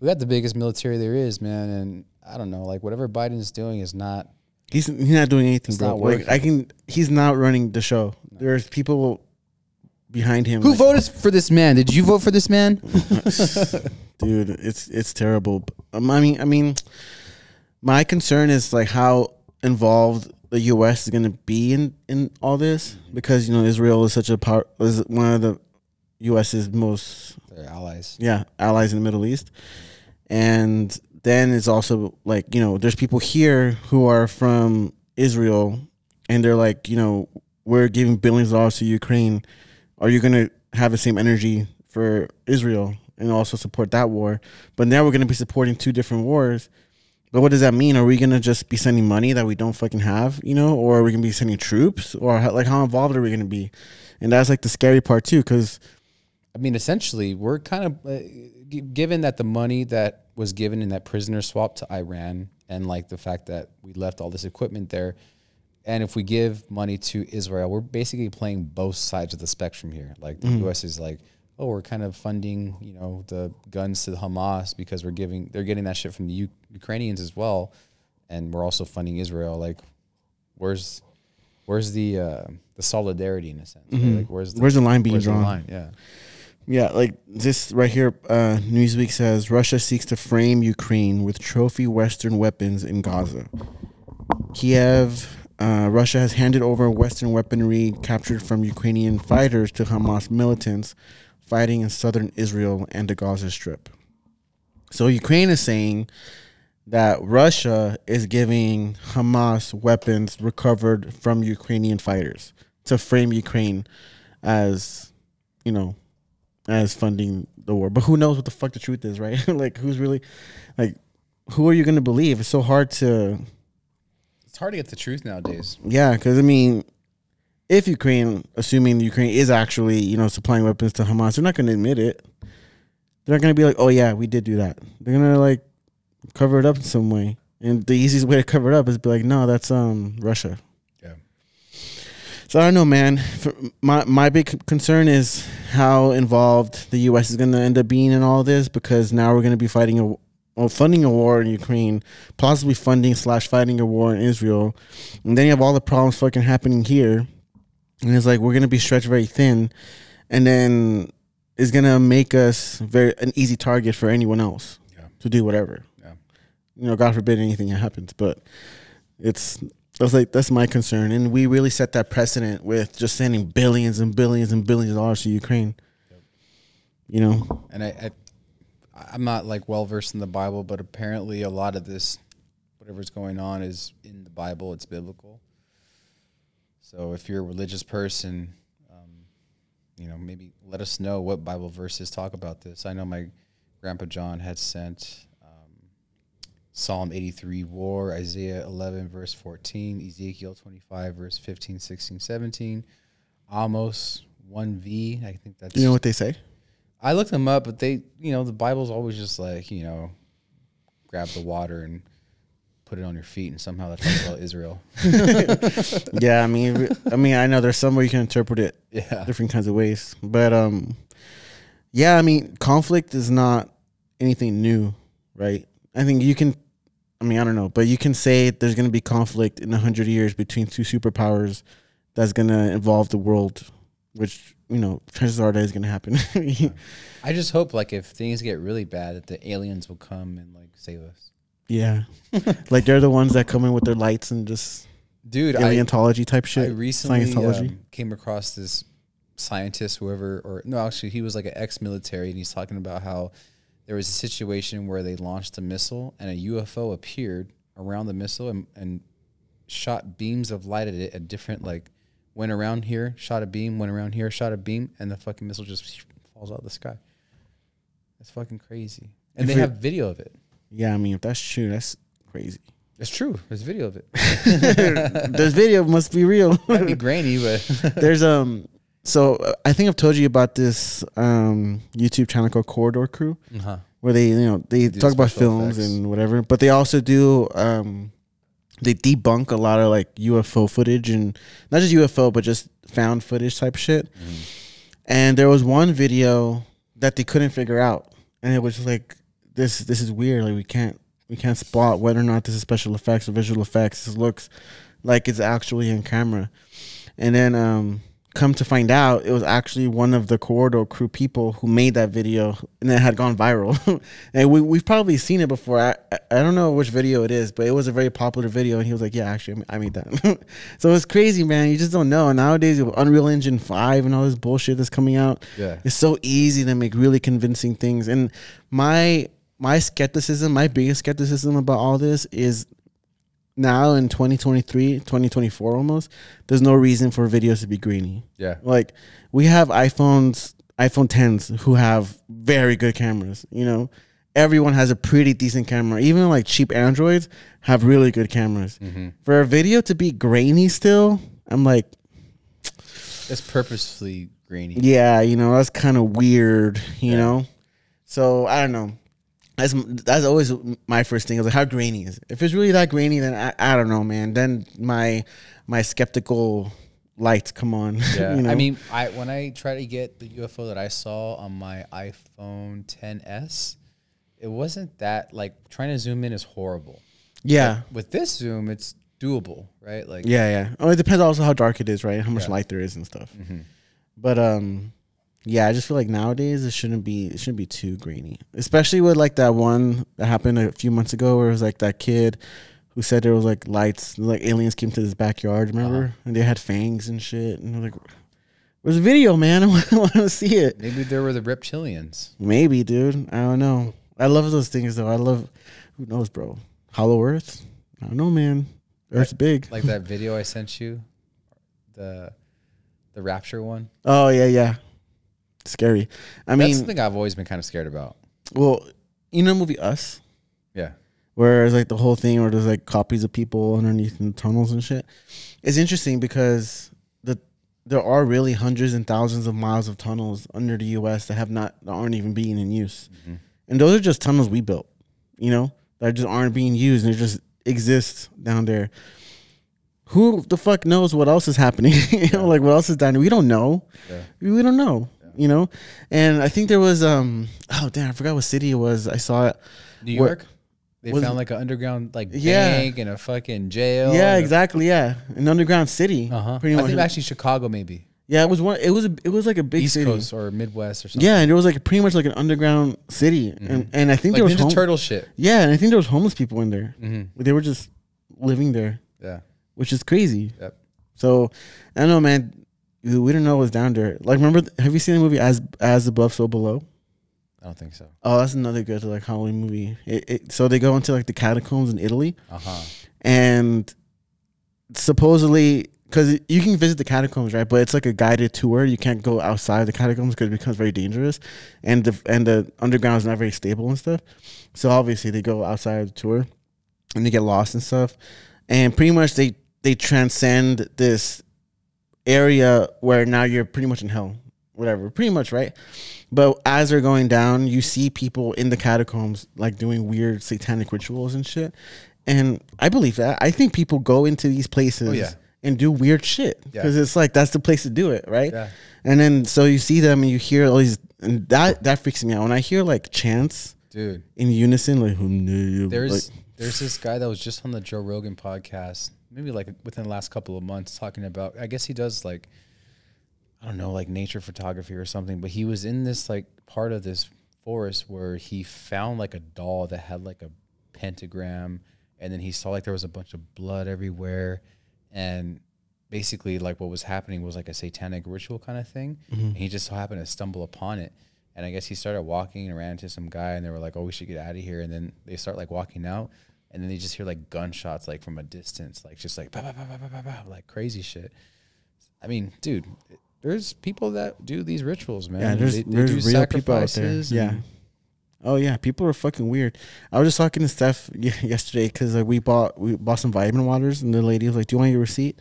we got the biggest military there is, man, and I don't know, like whatever Biden's doing is not he's he's not doing anything, It's bro. not Like. I can. He's not running the show. There's people behind him. Who like- voted for this man? Did you vote for this man? dude it's it's terrible um, i mean i mean my concern is like how involved the us is going to be in in all this because you know israel is such a power is one of the us's most They're allies. yeah allies in the middle east and then it's also like you know there's people here who are from israel and they're like you know we're giving billions of dollars to ukraine are you going to have the same energy for israel and also support that war? But now we're going to be supporting two different wars. But what does that mean? Are we going to just be sending money that we don't fucking have you know? Or are we going to be sending troops? Or how, like how involved are we going to be? And that's like the scary part too because I mean, essentially, we're kind of uh, g- given that the money that was given in that prisoner swap to Iran, and like the fact that we left all this equipment there, and if we give money to Israel, we're basically playing both sides of the spectrum here. Like the U.S. is like, oh, we're kind of funding, you know, the guns to the Hamas because we're giving, they're getting that shit from the U- Ukrainians as well, and we're also funding Israel. Like, where's Where's the uh, the solidarity in a sense? right? Like, where's the, where's the line being drawn line? Yeah. Yeah, like this right here. Uh, Newsweek says Russia seeks to frame Ukraine with trophy Western weapons in Gaza. Kiev, uh, Russia has handed over Western weaponry captured from Ukrainian fighters to Hamas militants fighting in southern Israel and the Gaza Strip. So Ukraine is saying that Russia is giving Hamas weapons recovered from Ukrainian fighters to frame Ukraine as, you know, as funding the war. But who knows what the fuck the truth is, right? like who's really like who are you going to believe? It's so hard to It's hard to get the truth nowadays. yeah, cuz I mean if Ukraine, assuming Ukraine is actually you know supplying weapons to Hamas, they're not going to admit it. They're not going to be like, oh yeah, we did do that. They're going to like cover it up in some way, and the easiest way to cover it up is be like, no, that's um Russia. Yeah. So I don't know, man. For my my big concern is how involved the U.S. is going to end up being in all this because now we're going to be fighting or funding a war in Ukraine, possibly funding slash fighting a war in Israel, and then you have all the problems fucking happening here, and it's like we're gonna be stretched very thin, and then it's gonna make us very an easy target for anyone else Yeah. to do whatever. Yeah. You know, God forbid anything happens, but it's that's like that's my concern, and we really set that precedent with just sending billions and billions and billions of dollars to Ukraine. You know, And I, I I'm not like well versed in the Bible, but apparently a lot of this, whatever's going on, is in the Bible. It's biblical. So if you're a religious person, um, you know, maybe let us know what Bible verses talk about this. I know my grandpa John had sent um, Psalm 83, war, Isaiah 11, verse 14, Ezekiel 25, verse 15, 16, 17, Amos 1v. I think that's you know what they say. I looked them up, but they, you know, the Bible's always just like, you know, grab the water and put it on your feet, and somehow that talks about Israel. yeah, I mean, I mean, I know there's some way you can interpret it Yeah, different kinds of ways, but um, yeah, I mean, conflict is not anything new, right? I think you can, I mean, I don't know, but you can say there's going to be conflict in a hundred years between two superpowers that's going to involve the world, which you know, chances are that is going to happen. I just hope like if things get really bad, that the aliens will come and like save us, yeah, like they're the ones that come in with their lights and just dude. I, type shit. I recently um, came across this scientist, whoever, or no, actually, he was like an ex-military, and he's talking about how there was a situation where they launched a missile and a UFO appeared around the missile and, and shot beams of light at it at different like went around here, shot a beam, went around here, shot a beam, and the fucking missile just falls out of the sky. That's fucking crazy. And If they have video of it. yeah, I mean, if that's true, that's crazy. It's true. There's video of it. this video must be real. Might be grainy, but There's um so uh, I think I've told you about this um YouTube channel called Corridor Crew uh-huh. where they you know they do talk about films effects. and whatever, but they also do um they debunk a lot of like UFO footage and not just UFO but just found footage type shit. And there was one video that they couldn't figure out, and it was like this this is weird. Like we can't we can't spot whether or not this is special effects or visual effects. This looks like it's actually in camera. And then um come to find out it was actually one of the corridor crew people who made that video and it had gone viral. And we, we've probably seen it before. I, I don't know which video it is but it was a very popular video and he was like yeah actually i made that. So it's crazy man. You just don't know. And nowadays with unreal engine 5 and all this bullshit that's coming out Yeah. it's so easy to make really convincing things. And my my skepticism my biggest skepticism about all this is now in 2023 2024 almost there's no reason for videos to be grainy Yeah. like we have iPhones, iPhone 10s who have very good cameras, you know. Everyone has a pretty decent camera. Even like cheap Androids have really good cameras. Mm-hmm. For a video to be grainy still, I'm like, It's purposefully grainy. yeah, you know, that's kind of weird, you know. So I don't know. That's that's always my first thing. I was like, how grainy is it? If it's really that grainy, then I, I don't know, man. Then my my skeptical lights come on. Yeah, you know? I mean, I when I try to get the UFO that I saw on my iPhone 10s, it wasn't that like trying to zoom in is horrible. yeah. With this zoom, it's doable, right? Like, Yeah, yeah. Oh, it depends also how dark it is, right? How much Yeah. light there is and stuff. Mhm. But um, yeah, I just feel like nowadays it shouldn't be it shouldn't be too grainy, especially with like that one that happened a few months ago where it was like that kid who said there was like lights, like aliens came to his backyard, remember? Uh-huh. And they had fangs and shit, and they're like, "Where's a video, man? I want to see it." maybe there were the reptilians. Maybe, dude. I don't know. I love those things though. I love. Who knows, bro? Hollow Earth. I don't know, man. Earth's big. Like that video I sent you, the the rapture one. Oh yeah, yeah. Scary. I That's mean, something I've always been kind of scared about. well, you know, the movie Us, Yeah. where it's like the whole thing where there's like copies of people underneath in the tunnels and shit. It's interesting because the there are really hundreds and thousands of miles of tunnels under the U.S. that have not that aren't even being in use, mm-hmm. and those are just tunnels we built. You know, that just aren't being used and they just exist down there. Who the fuck knows what else is happening? you know, like what else is down there? We don't know. Yeah. We don't know. You know, and I think there was um oh damn I forgot what city it was. I saw it. New York. They was found like an underground like Yeah. bank and a fucking jail. yeah, exactly. Yeah, an underground city. Uh huh. I much. think actually Chicago maybe yeah, it was one. It was a, it was like a big East city. Coast or Midwest or something. Yeah, and it was like pretty much like an underground city, and and I think like there was Ninja hom- Turtle shit. Yeah, and I think there was homeless people in there. Mm-hmm. They were just living there, Yeah. which is crazy. Yep. So I don't know, man. We we didn't know it was down there. Like, remember? Have you seen the movie As As Above, So Below? I don't think so. Oh, that's another good like Halloween movie. It, it, so they go into like the catacombs in Italy, Uh huh. and supposedly because you can visit the catacombs right but it's like a guided tour you can't go outside the catacombs because it becomes very dangerous and the and the underground is not very stable and stuff so obviously they go outside the tour and they get lost and stuff and pretty much they they transcend this area where now you're pretty much in hell whatever pretty much right but as they're going down you see people in the catacombs like doing weird satanic rituals and shit and I believe that. I think people go into these places Oh, yeah. and do weird shit Yeah. because it's like that's the place to do it, right? Yeah. And then so you see them and you hear all these, and that that freaks me out when I hear like chants Dude, in unison, like "Hum, there's like, there's this guy that was just on the Joe Rogan podcast, maybe like within the last couple of months, talking about. I guess he does like, I don't know, like nature photography or something. But he was in this like part of this forest where he found like a doll that had like a pentagram, and then he saw like there was a bunch of blood everywhere, and basically like what was happening was like a satanic ritual kind of thing. Mm-hmm. And he just so happened to stumble upon it. And I guess he started walking and ran into some guy, and they were like, "Oh, we should get out of here." And then they start like walking out, and then they just hear like gunshots like from a distance, like just like bah, bah, bah, like crazy shit. I mean, dude, there's people that do these rituals, man. yeah, there's they- they there's do real people out there. Yeah. Oh yeah, people are fucking weird. I was just talking to Steph yesterday because like we bought we bought some vitamin waters, and the lady was like, "Do you want your receipt?"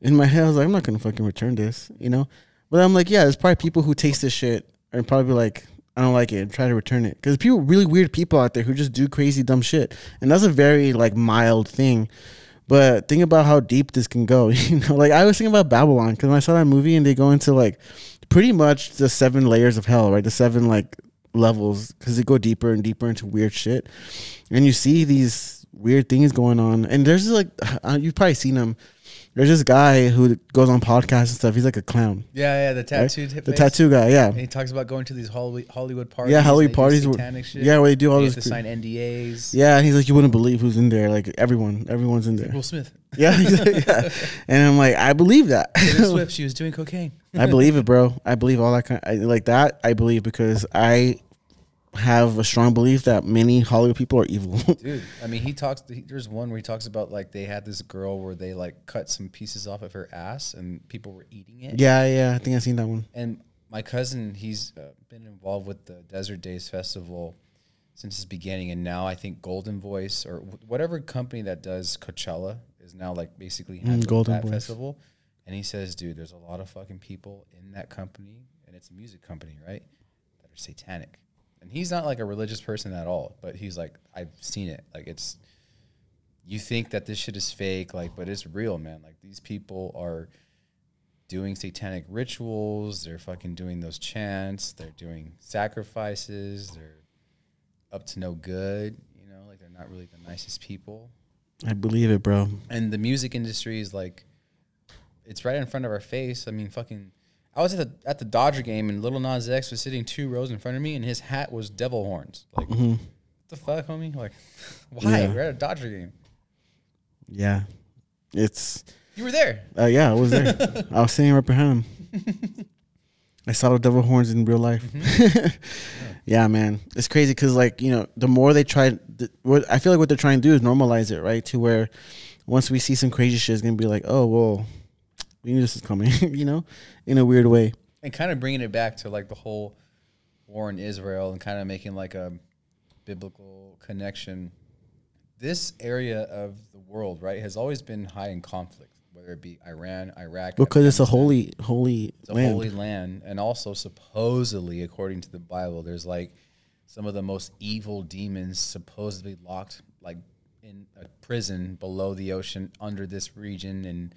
In my head, I was like, "I'm not gonna fucking return this," you know. But I'm like, yeah, there's probably people who taste this shit and probably like, I don't like it, and try to return it because people, really weird people out there who just do crazy dumb shit, and that's a very like mild thing. But think about how deep this can go. You know, like I was thinking about Babylon because when I saw that movie and they go into like pretty much the seven layers of hell, right? The seven like levels because they go deeper and deeper into weird shit, and you see these weird things going on. And there's like uh, you've probably seen him. There's this guy who goes on podcasts and stuff. He's like a clown. Yeah, yeah, the right? tattooed hip The tattoo guy, yeah. And he talks about going to these Hollywood parties. Yeah, Hollywood parties satanic shit. Yeah, where they do all They this. have to sign NDAs. Yeah, and he's like, you wouldn't believe who's in there. Like everyone, everyone's in there. Will Smith. Yeah, yeah. And I'm like, I believe that. Taylor Swift, she was doing cocaine. I believe it, bro. I believe all that kind. I, like that. I believe because I have a strong belief that many Hollywood people are evil. Dude, I mean, he talks. He, there's one where he talks about like they had this girl where they like cut some pieces off of her ass and people were eating it. yeah, yeah. I think I've seen that one. And my cousin, he's uh, been involved with the Desert Daze Festival since its beginning, and now I think Goldenvoice or wh- whatever company that does Coachella is now like basically Mm, Golden that Voice. festival. And he says, dude, there's a lot of fucking people in that company, and it's a music company, right? That are satanic. And he's not like a religious person at all, but he's like, I've seen it. Like it's, you think that this shit is fake, like, but it's real, man. Like these people are doing satanic rituals. They're fucking doing those chants. They're doing sacrifices. They're up to no good. You know, like they're not really the nicest people. I believe it, bro. And the music industry is like, it's right in front of our face. I mean, fucking. I was at the at the Dodger game and Lil Nas X was sitting two rows in front of me and his hat was devil horns. Like, hmm what the fuck, homie? Like, why? Yeah. We're at a Dodger game. Yeah, it's You were there. uh, yeah. I was there. I was sitting right behind him. I saw the devil horns in real life. yeah, man, it's crazy because like you know, the more they try, the, what I feel like what they're trying to do is normalize it, right? To where once we see some crazy shit, it's gonna be like, oh well, we knew this was coming, you know, in a weird way. and kind of bringing it back to like the whole war in Israel and kind of making like a biblical connection. This area of the world, right, has always been high in conflict, whether it be Iran, Iraq. because it's a holy holy It's a land. holy land, and also supposedly, according to the Bible, there's like some of the most evil demons supposedly locked like in a prison below the ocean under this region, and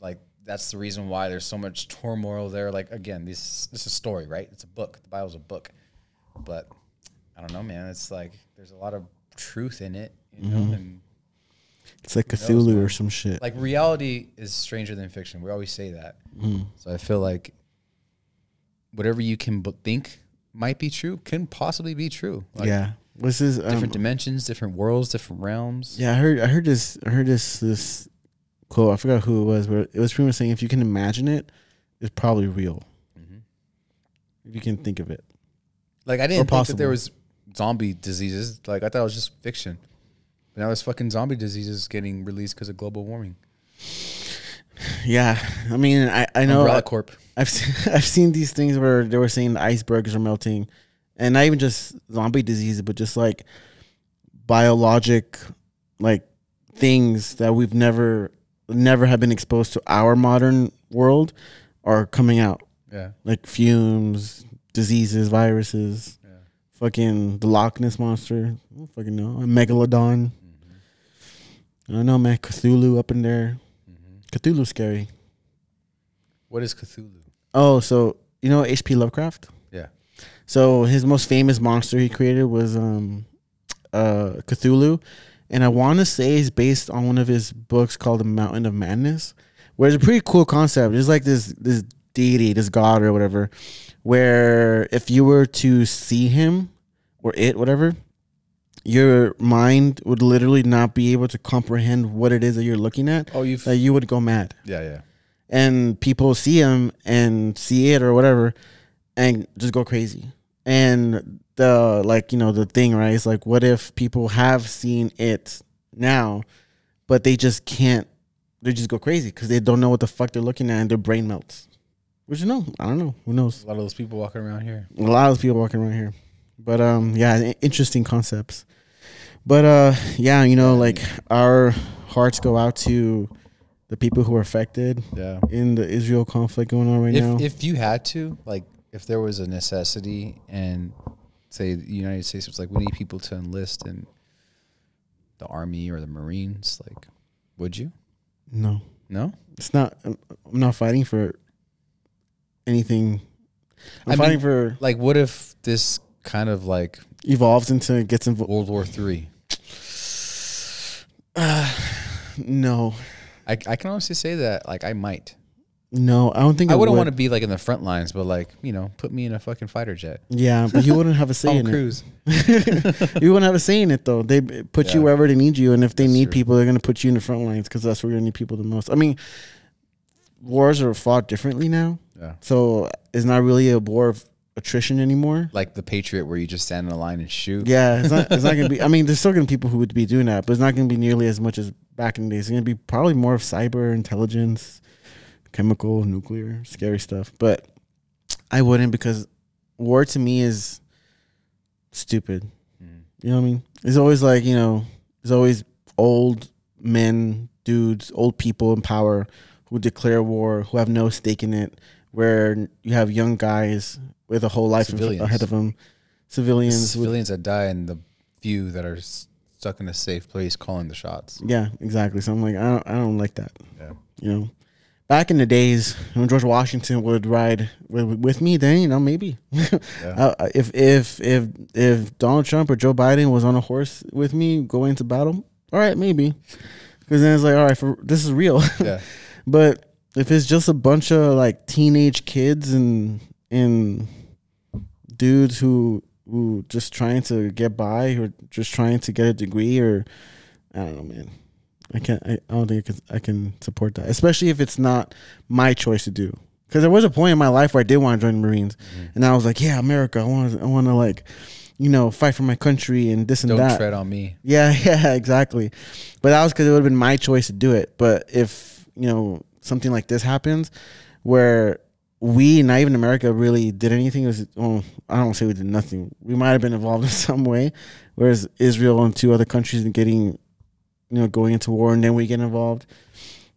like that's the reason why there's so much turmoil there. Like again, this this is a story, right? It's a book. The Bible's a book, but I don't know, man. It's like there's a lot of truth in it, you know, Mm-hmm. and it's like Cthulhu man? or some shit. like reality is stranger than fiction. We always say that. Mm-hmm. So I feel like whatever you can b- think might be true can possibly be true. Like yeah. This is um, different dimensions, different worlds, different realms. Yeah, I heard. I heard this. I heard this. This quote. I forgot who it was, but it was pretty much saying if you can imagine it, it's probably real. Mhm. If you can think of it. Like I didn't think that there was zombie diseases. Like I thought it was just fiction. But now there's fucking zombie diseases getting released because of global warming. Yeah, I mean, I I know Umbrella Corp. I've seen, I've seen these things where they were saying the icebergs are melting, and not even just zombie disease, but just like biologic like things that we've never never have been exposed to our modern world are coming out Yeah. like fumes, diseases, viruses. Yeah. Fucking the Loch Ness monster. I don't fucking know. A megalodon. I don't know, man. Cthulhu up in there. Cthulhu's scary. What is Cthulhu? Oh, so you know H.P. Lovecraft? Yeah. So his most famous monster he created was um uh Cthulhu. And I wanna say it's based on one of his books called The Mountain of Madness, where it's a pretty cool concept. It's like this this deity, this god or whatever, where if you were to see him or it, whatever, your mind would literally not be able to comprehend what it is that you're looking at. Oh, you've That you would go mad yeah, yeah. and people see him and see it or whatever and just go crazy and the like you know the thing right is like what if people have seen it now but they just can't they just go crazy because they don't know what the fuck they're looking at and their brain melts which you know i don't know who knows A lot of those people walking around here. a lot of those people walking around here but um yeah interesting concepts but uh yeah you know like our hearts go out to the people who are affected Yeah. in the Israel conflict going on right if now. if you had to, like, if there was a necessity, and say the United States was like, we need people to enlist in the army or the Marines, like, would you? no, No. it's not. I'm not fighting for anything. I'm I fighting mean- for Like, what if this kind of like evolves into gets involved. World War Three? No, I I can honestly say that like I might. No, I don't think I wouldn't would. want to be like in the front lines, but like you know, put me in a fucking fighter jet. Yeah, but you wouldn't have a say in Cruise. it. you wouldn't have a say in it though. They put you wherever they need you, and if they That's need true. people, they're gonna put you in the front lines because that's where you need people the most. I mean, wars are fought differently now, Yeah. so it's not really a war of attrition anymore. Like the Patriot, where you just stand in a line and shoot. Yeah, it's not. It's not gonna be. I mean, there's still gonna be people who would be doing that, but it's not gonna be nearly as much as back in the days. It's gonna be probably more of cyber intelligence, chemical, nuclear, scary stuff. But I wouldn't because war to me is stupid. Mm. You know what I mean? It's always like you know, it's always old men, dudes, old people in power who declare war, who have no stake in it. Where you have young guys with a whole life Civilians. ahead of them, civilians Civilians that die and the few that are s- stuck in a safe place calling the shots. Yeah, exactly. So I'm like, I don't, I don't like that. Yeah. You know, back in the days when George Washington would ride with, with me, then you know maybe Yeah. Uh, if if if if Donald Trump or Joe Biden was on a horse with me going to battle, all right, maybe. Because then it's like, all right, for, this is real. yeah. but if it's just a bunch of like teenage kids and and dudes who who just trying to get by or just trying to get a degree or I don't know, man. I can't. I, I don't think I can, I can support that, especially if it's not my choice to do. Because there was a point in my life where I did want to join the Marines, mm-hmm. and I was like, "Yeah, America, I want, I want to like, you know, fight for my country and this and Don't that." tread on me. Yeah, yeah, exactly. But that was because it would have been my choice to do it. But if you know something like this happens, where we, not even America, really did anything, it was well, I don't say we did nothing. We might have been involved in some way, whereas Israel and two other countries are getting, you know, going into war, and then we get involved.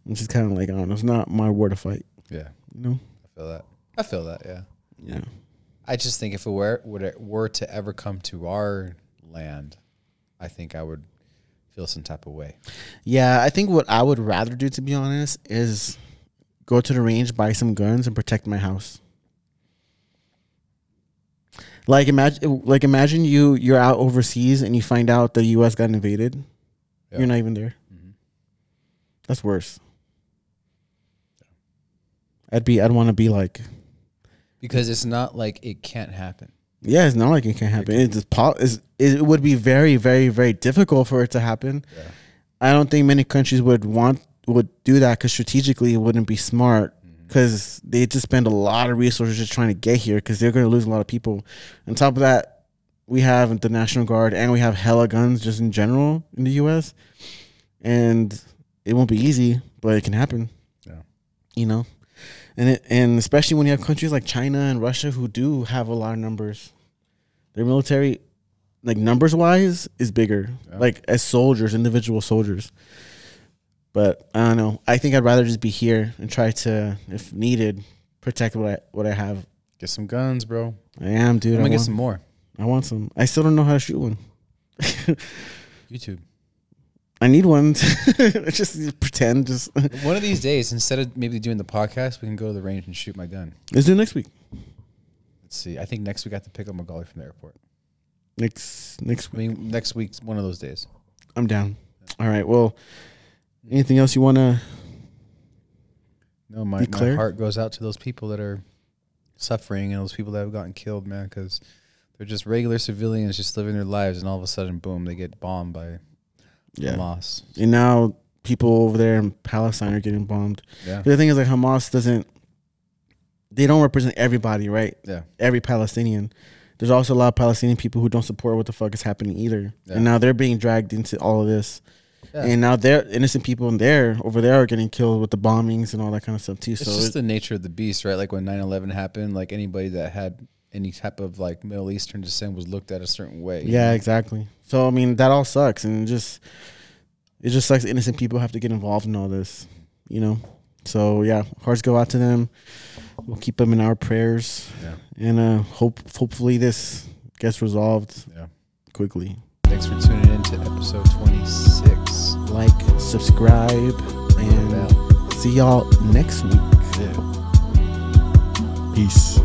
I'm just kind of like, I don't know. It's not my war to fight. Yeah, You know? I feel that. I feel that. Yeah. Yeah. I just think if it were would it were to ever come to our land, I think I would feel some type of way. Yeah, I think what I would rather do, to be honest, is go to the range, buy some guns, and protect my house. Like imagine, like imagine you you're out overseas and you find out the U.S. got invaded. Yeah. You're not even there. Mhm. That's worse. I'd be. I'd want to be like. Because it's not like it can't happen. Yeah, it's not like it can't happen. It's just po- it's, it would be very, very, very difficult for it to happen. Yeah. I don't think many countries would want would do that because strategically it wouldn't be smart because they just spend a lot of resources just trying to get here because they're going to lose a lot of people. On top of that, we have the National Guard and we have hella guns just in general in the U.S. and it won't be easy, but it can happen. Yeah. you know, and it and especially when you have countries like China and Russia who do have a lot of numbers, their military, like numbers wise, is bigger. Yeah. Like as soldiers, individual soldiers. But I don't know. I think I'd rather just be here and try to, if needed, protect what I what I have. Get some guns, bro. I am, dude. I'm gonna get some more. I want some. I still don't know how to shoot one. YouTube. I need one. just pretend. Just One of these days, instead of maybe doing the podcast, we can go to the range and shoot my gun. let's do it next week. Let's see. I think next week I have to pick up Magali from the airport. Next next I week. mean, next week's one of those days. I'm down. All right. Well, anything else you want to? No, my, my heart goes out to those people that are suffering and those people that have gotten killed, man, because they're just regular civilians just living their lives, and all of a sudden, boom, they get bombed by Yeah. Hamas. And now people over there in Palestine are getting bombed. Yeah, The thing is, like Hamas doesn't. They don't represent everybody, right? yeah, Every Palestinian. There's also a lot of Palestinian people who don't support what the fuck is happening either, Yeah. and now they're being dragged into all of this. yeah. And now they're innocent people in there over there are getting killed with the bombings and all that kind of stuff too. it's so just it- the nature of the beast, right? Like when 9-11 happened, like anybody that had any type of like Middle Eastern descent was looked at a certain way. yeah, know? exactly. So I mean, that all sucks, and just it just sucks. Innocent people have to get involved in all this, you know. So yeah, hearts go out to them. We'll keep them in our prayers, yeah, and uh, hope hopefully this gets resolved yeah. quickly. Thanks for tuning in to episode twenty six. Like, subscribe, and see y'all next week. Yeah. Peace.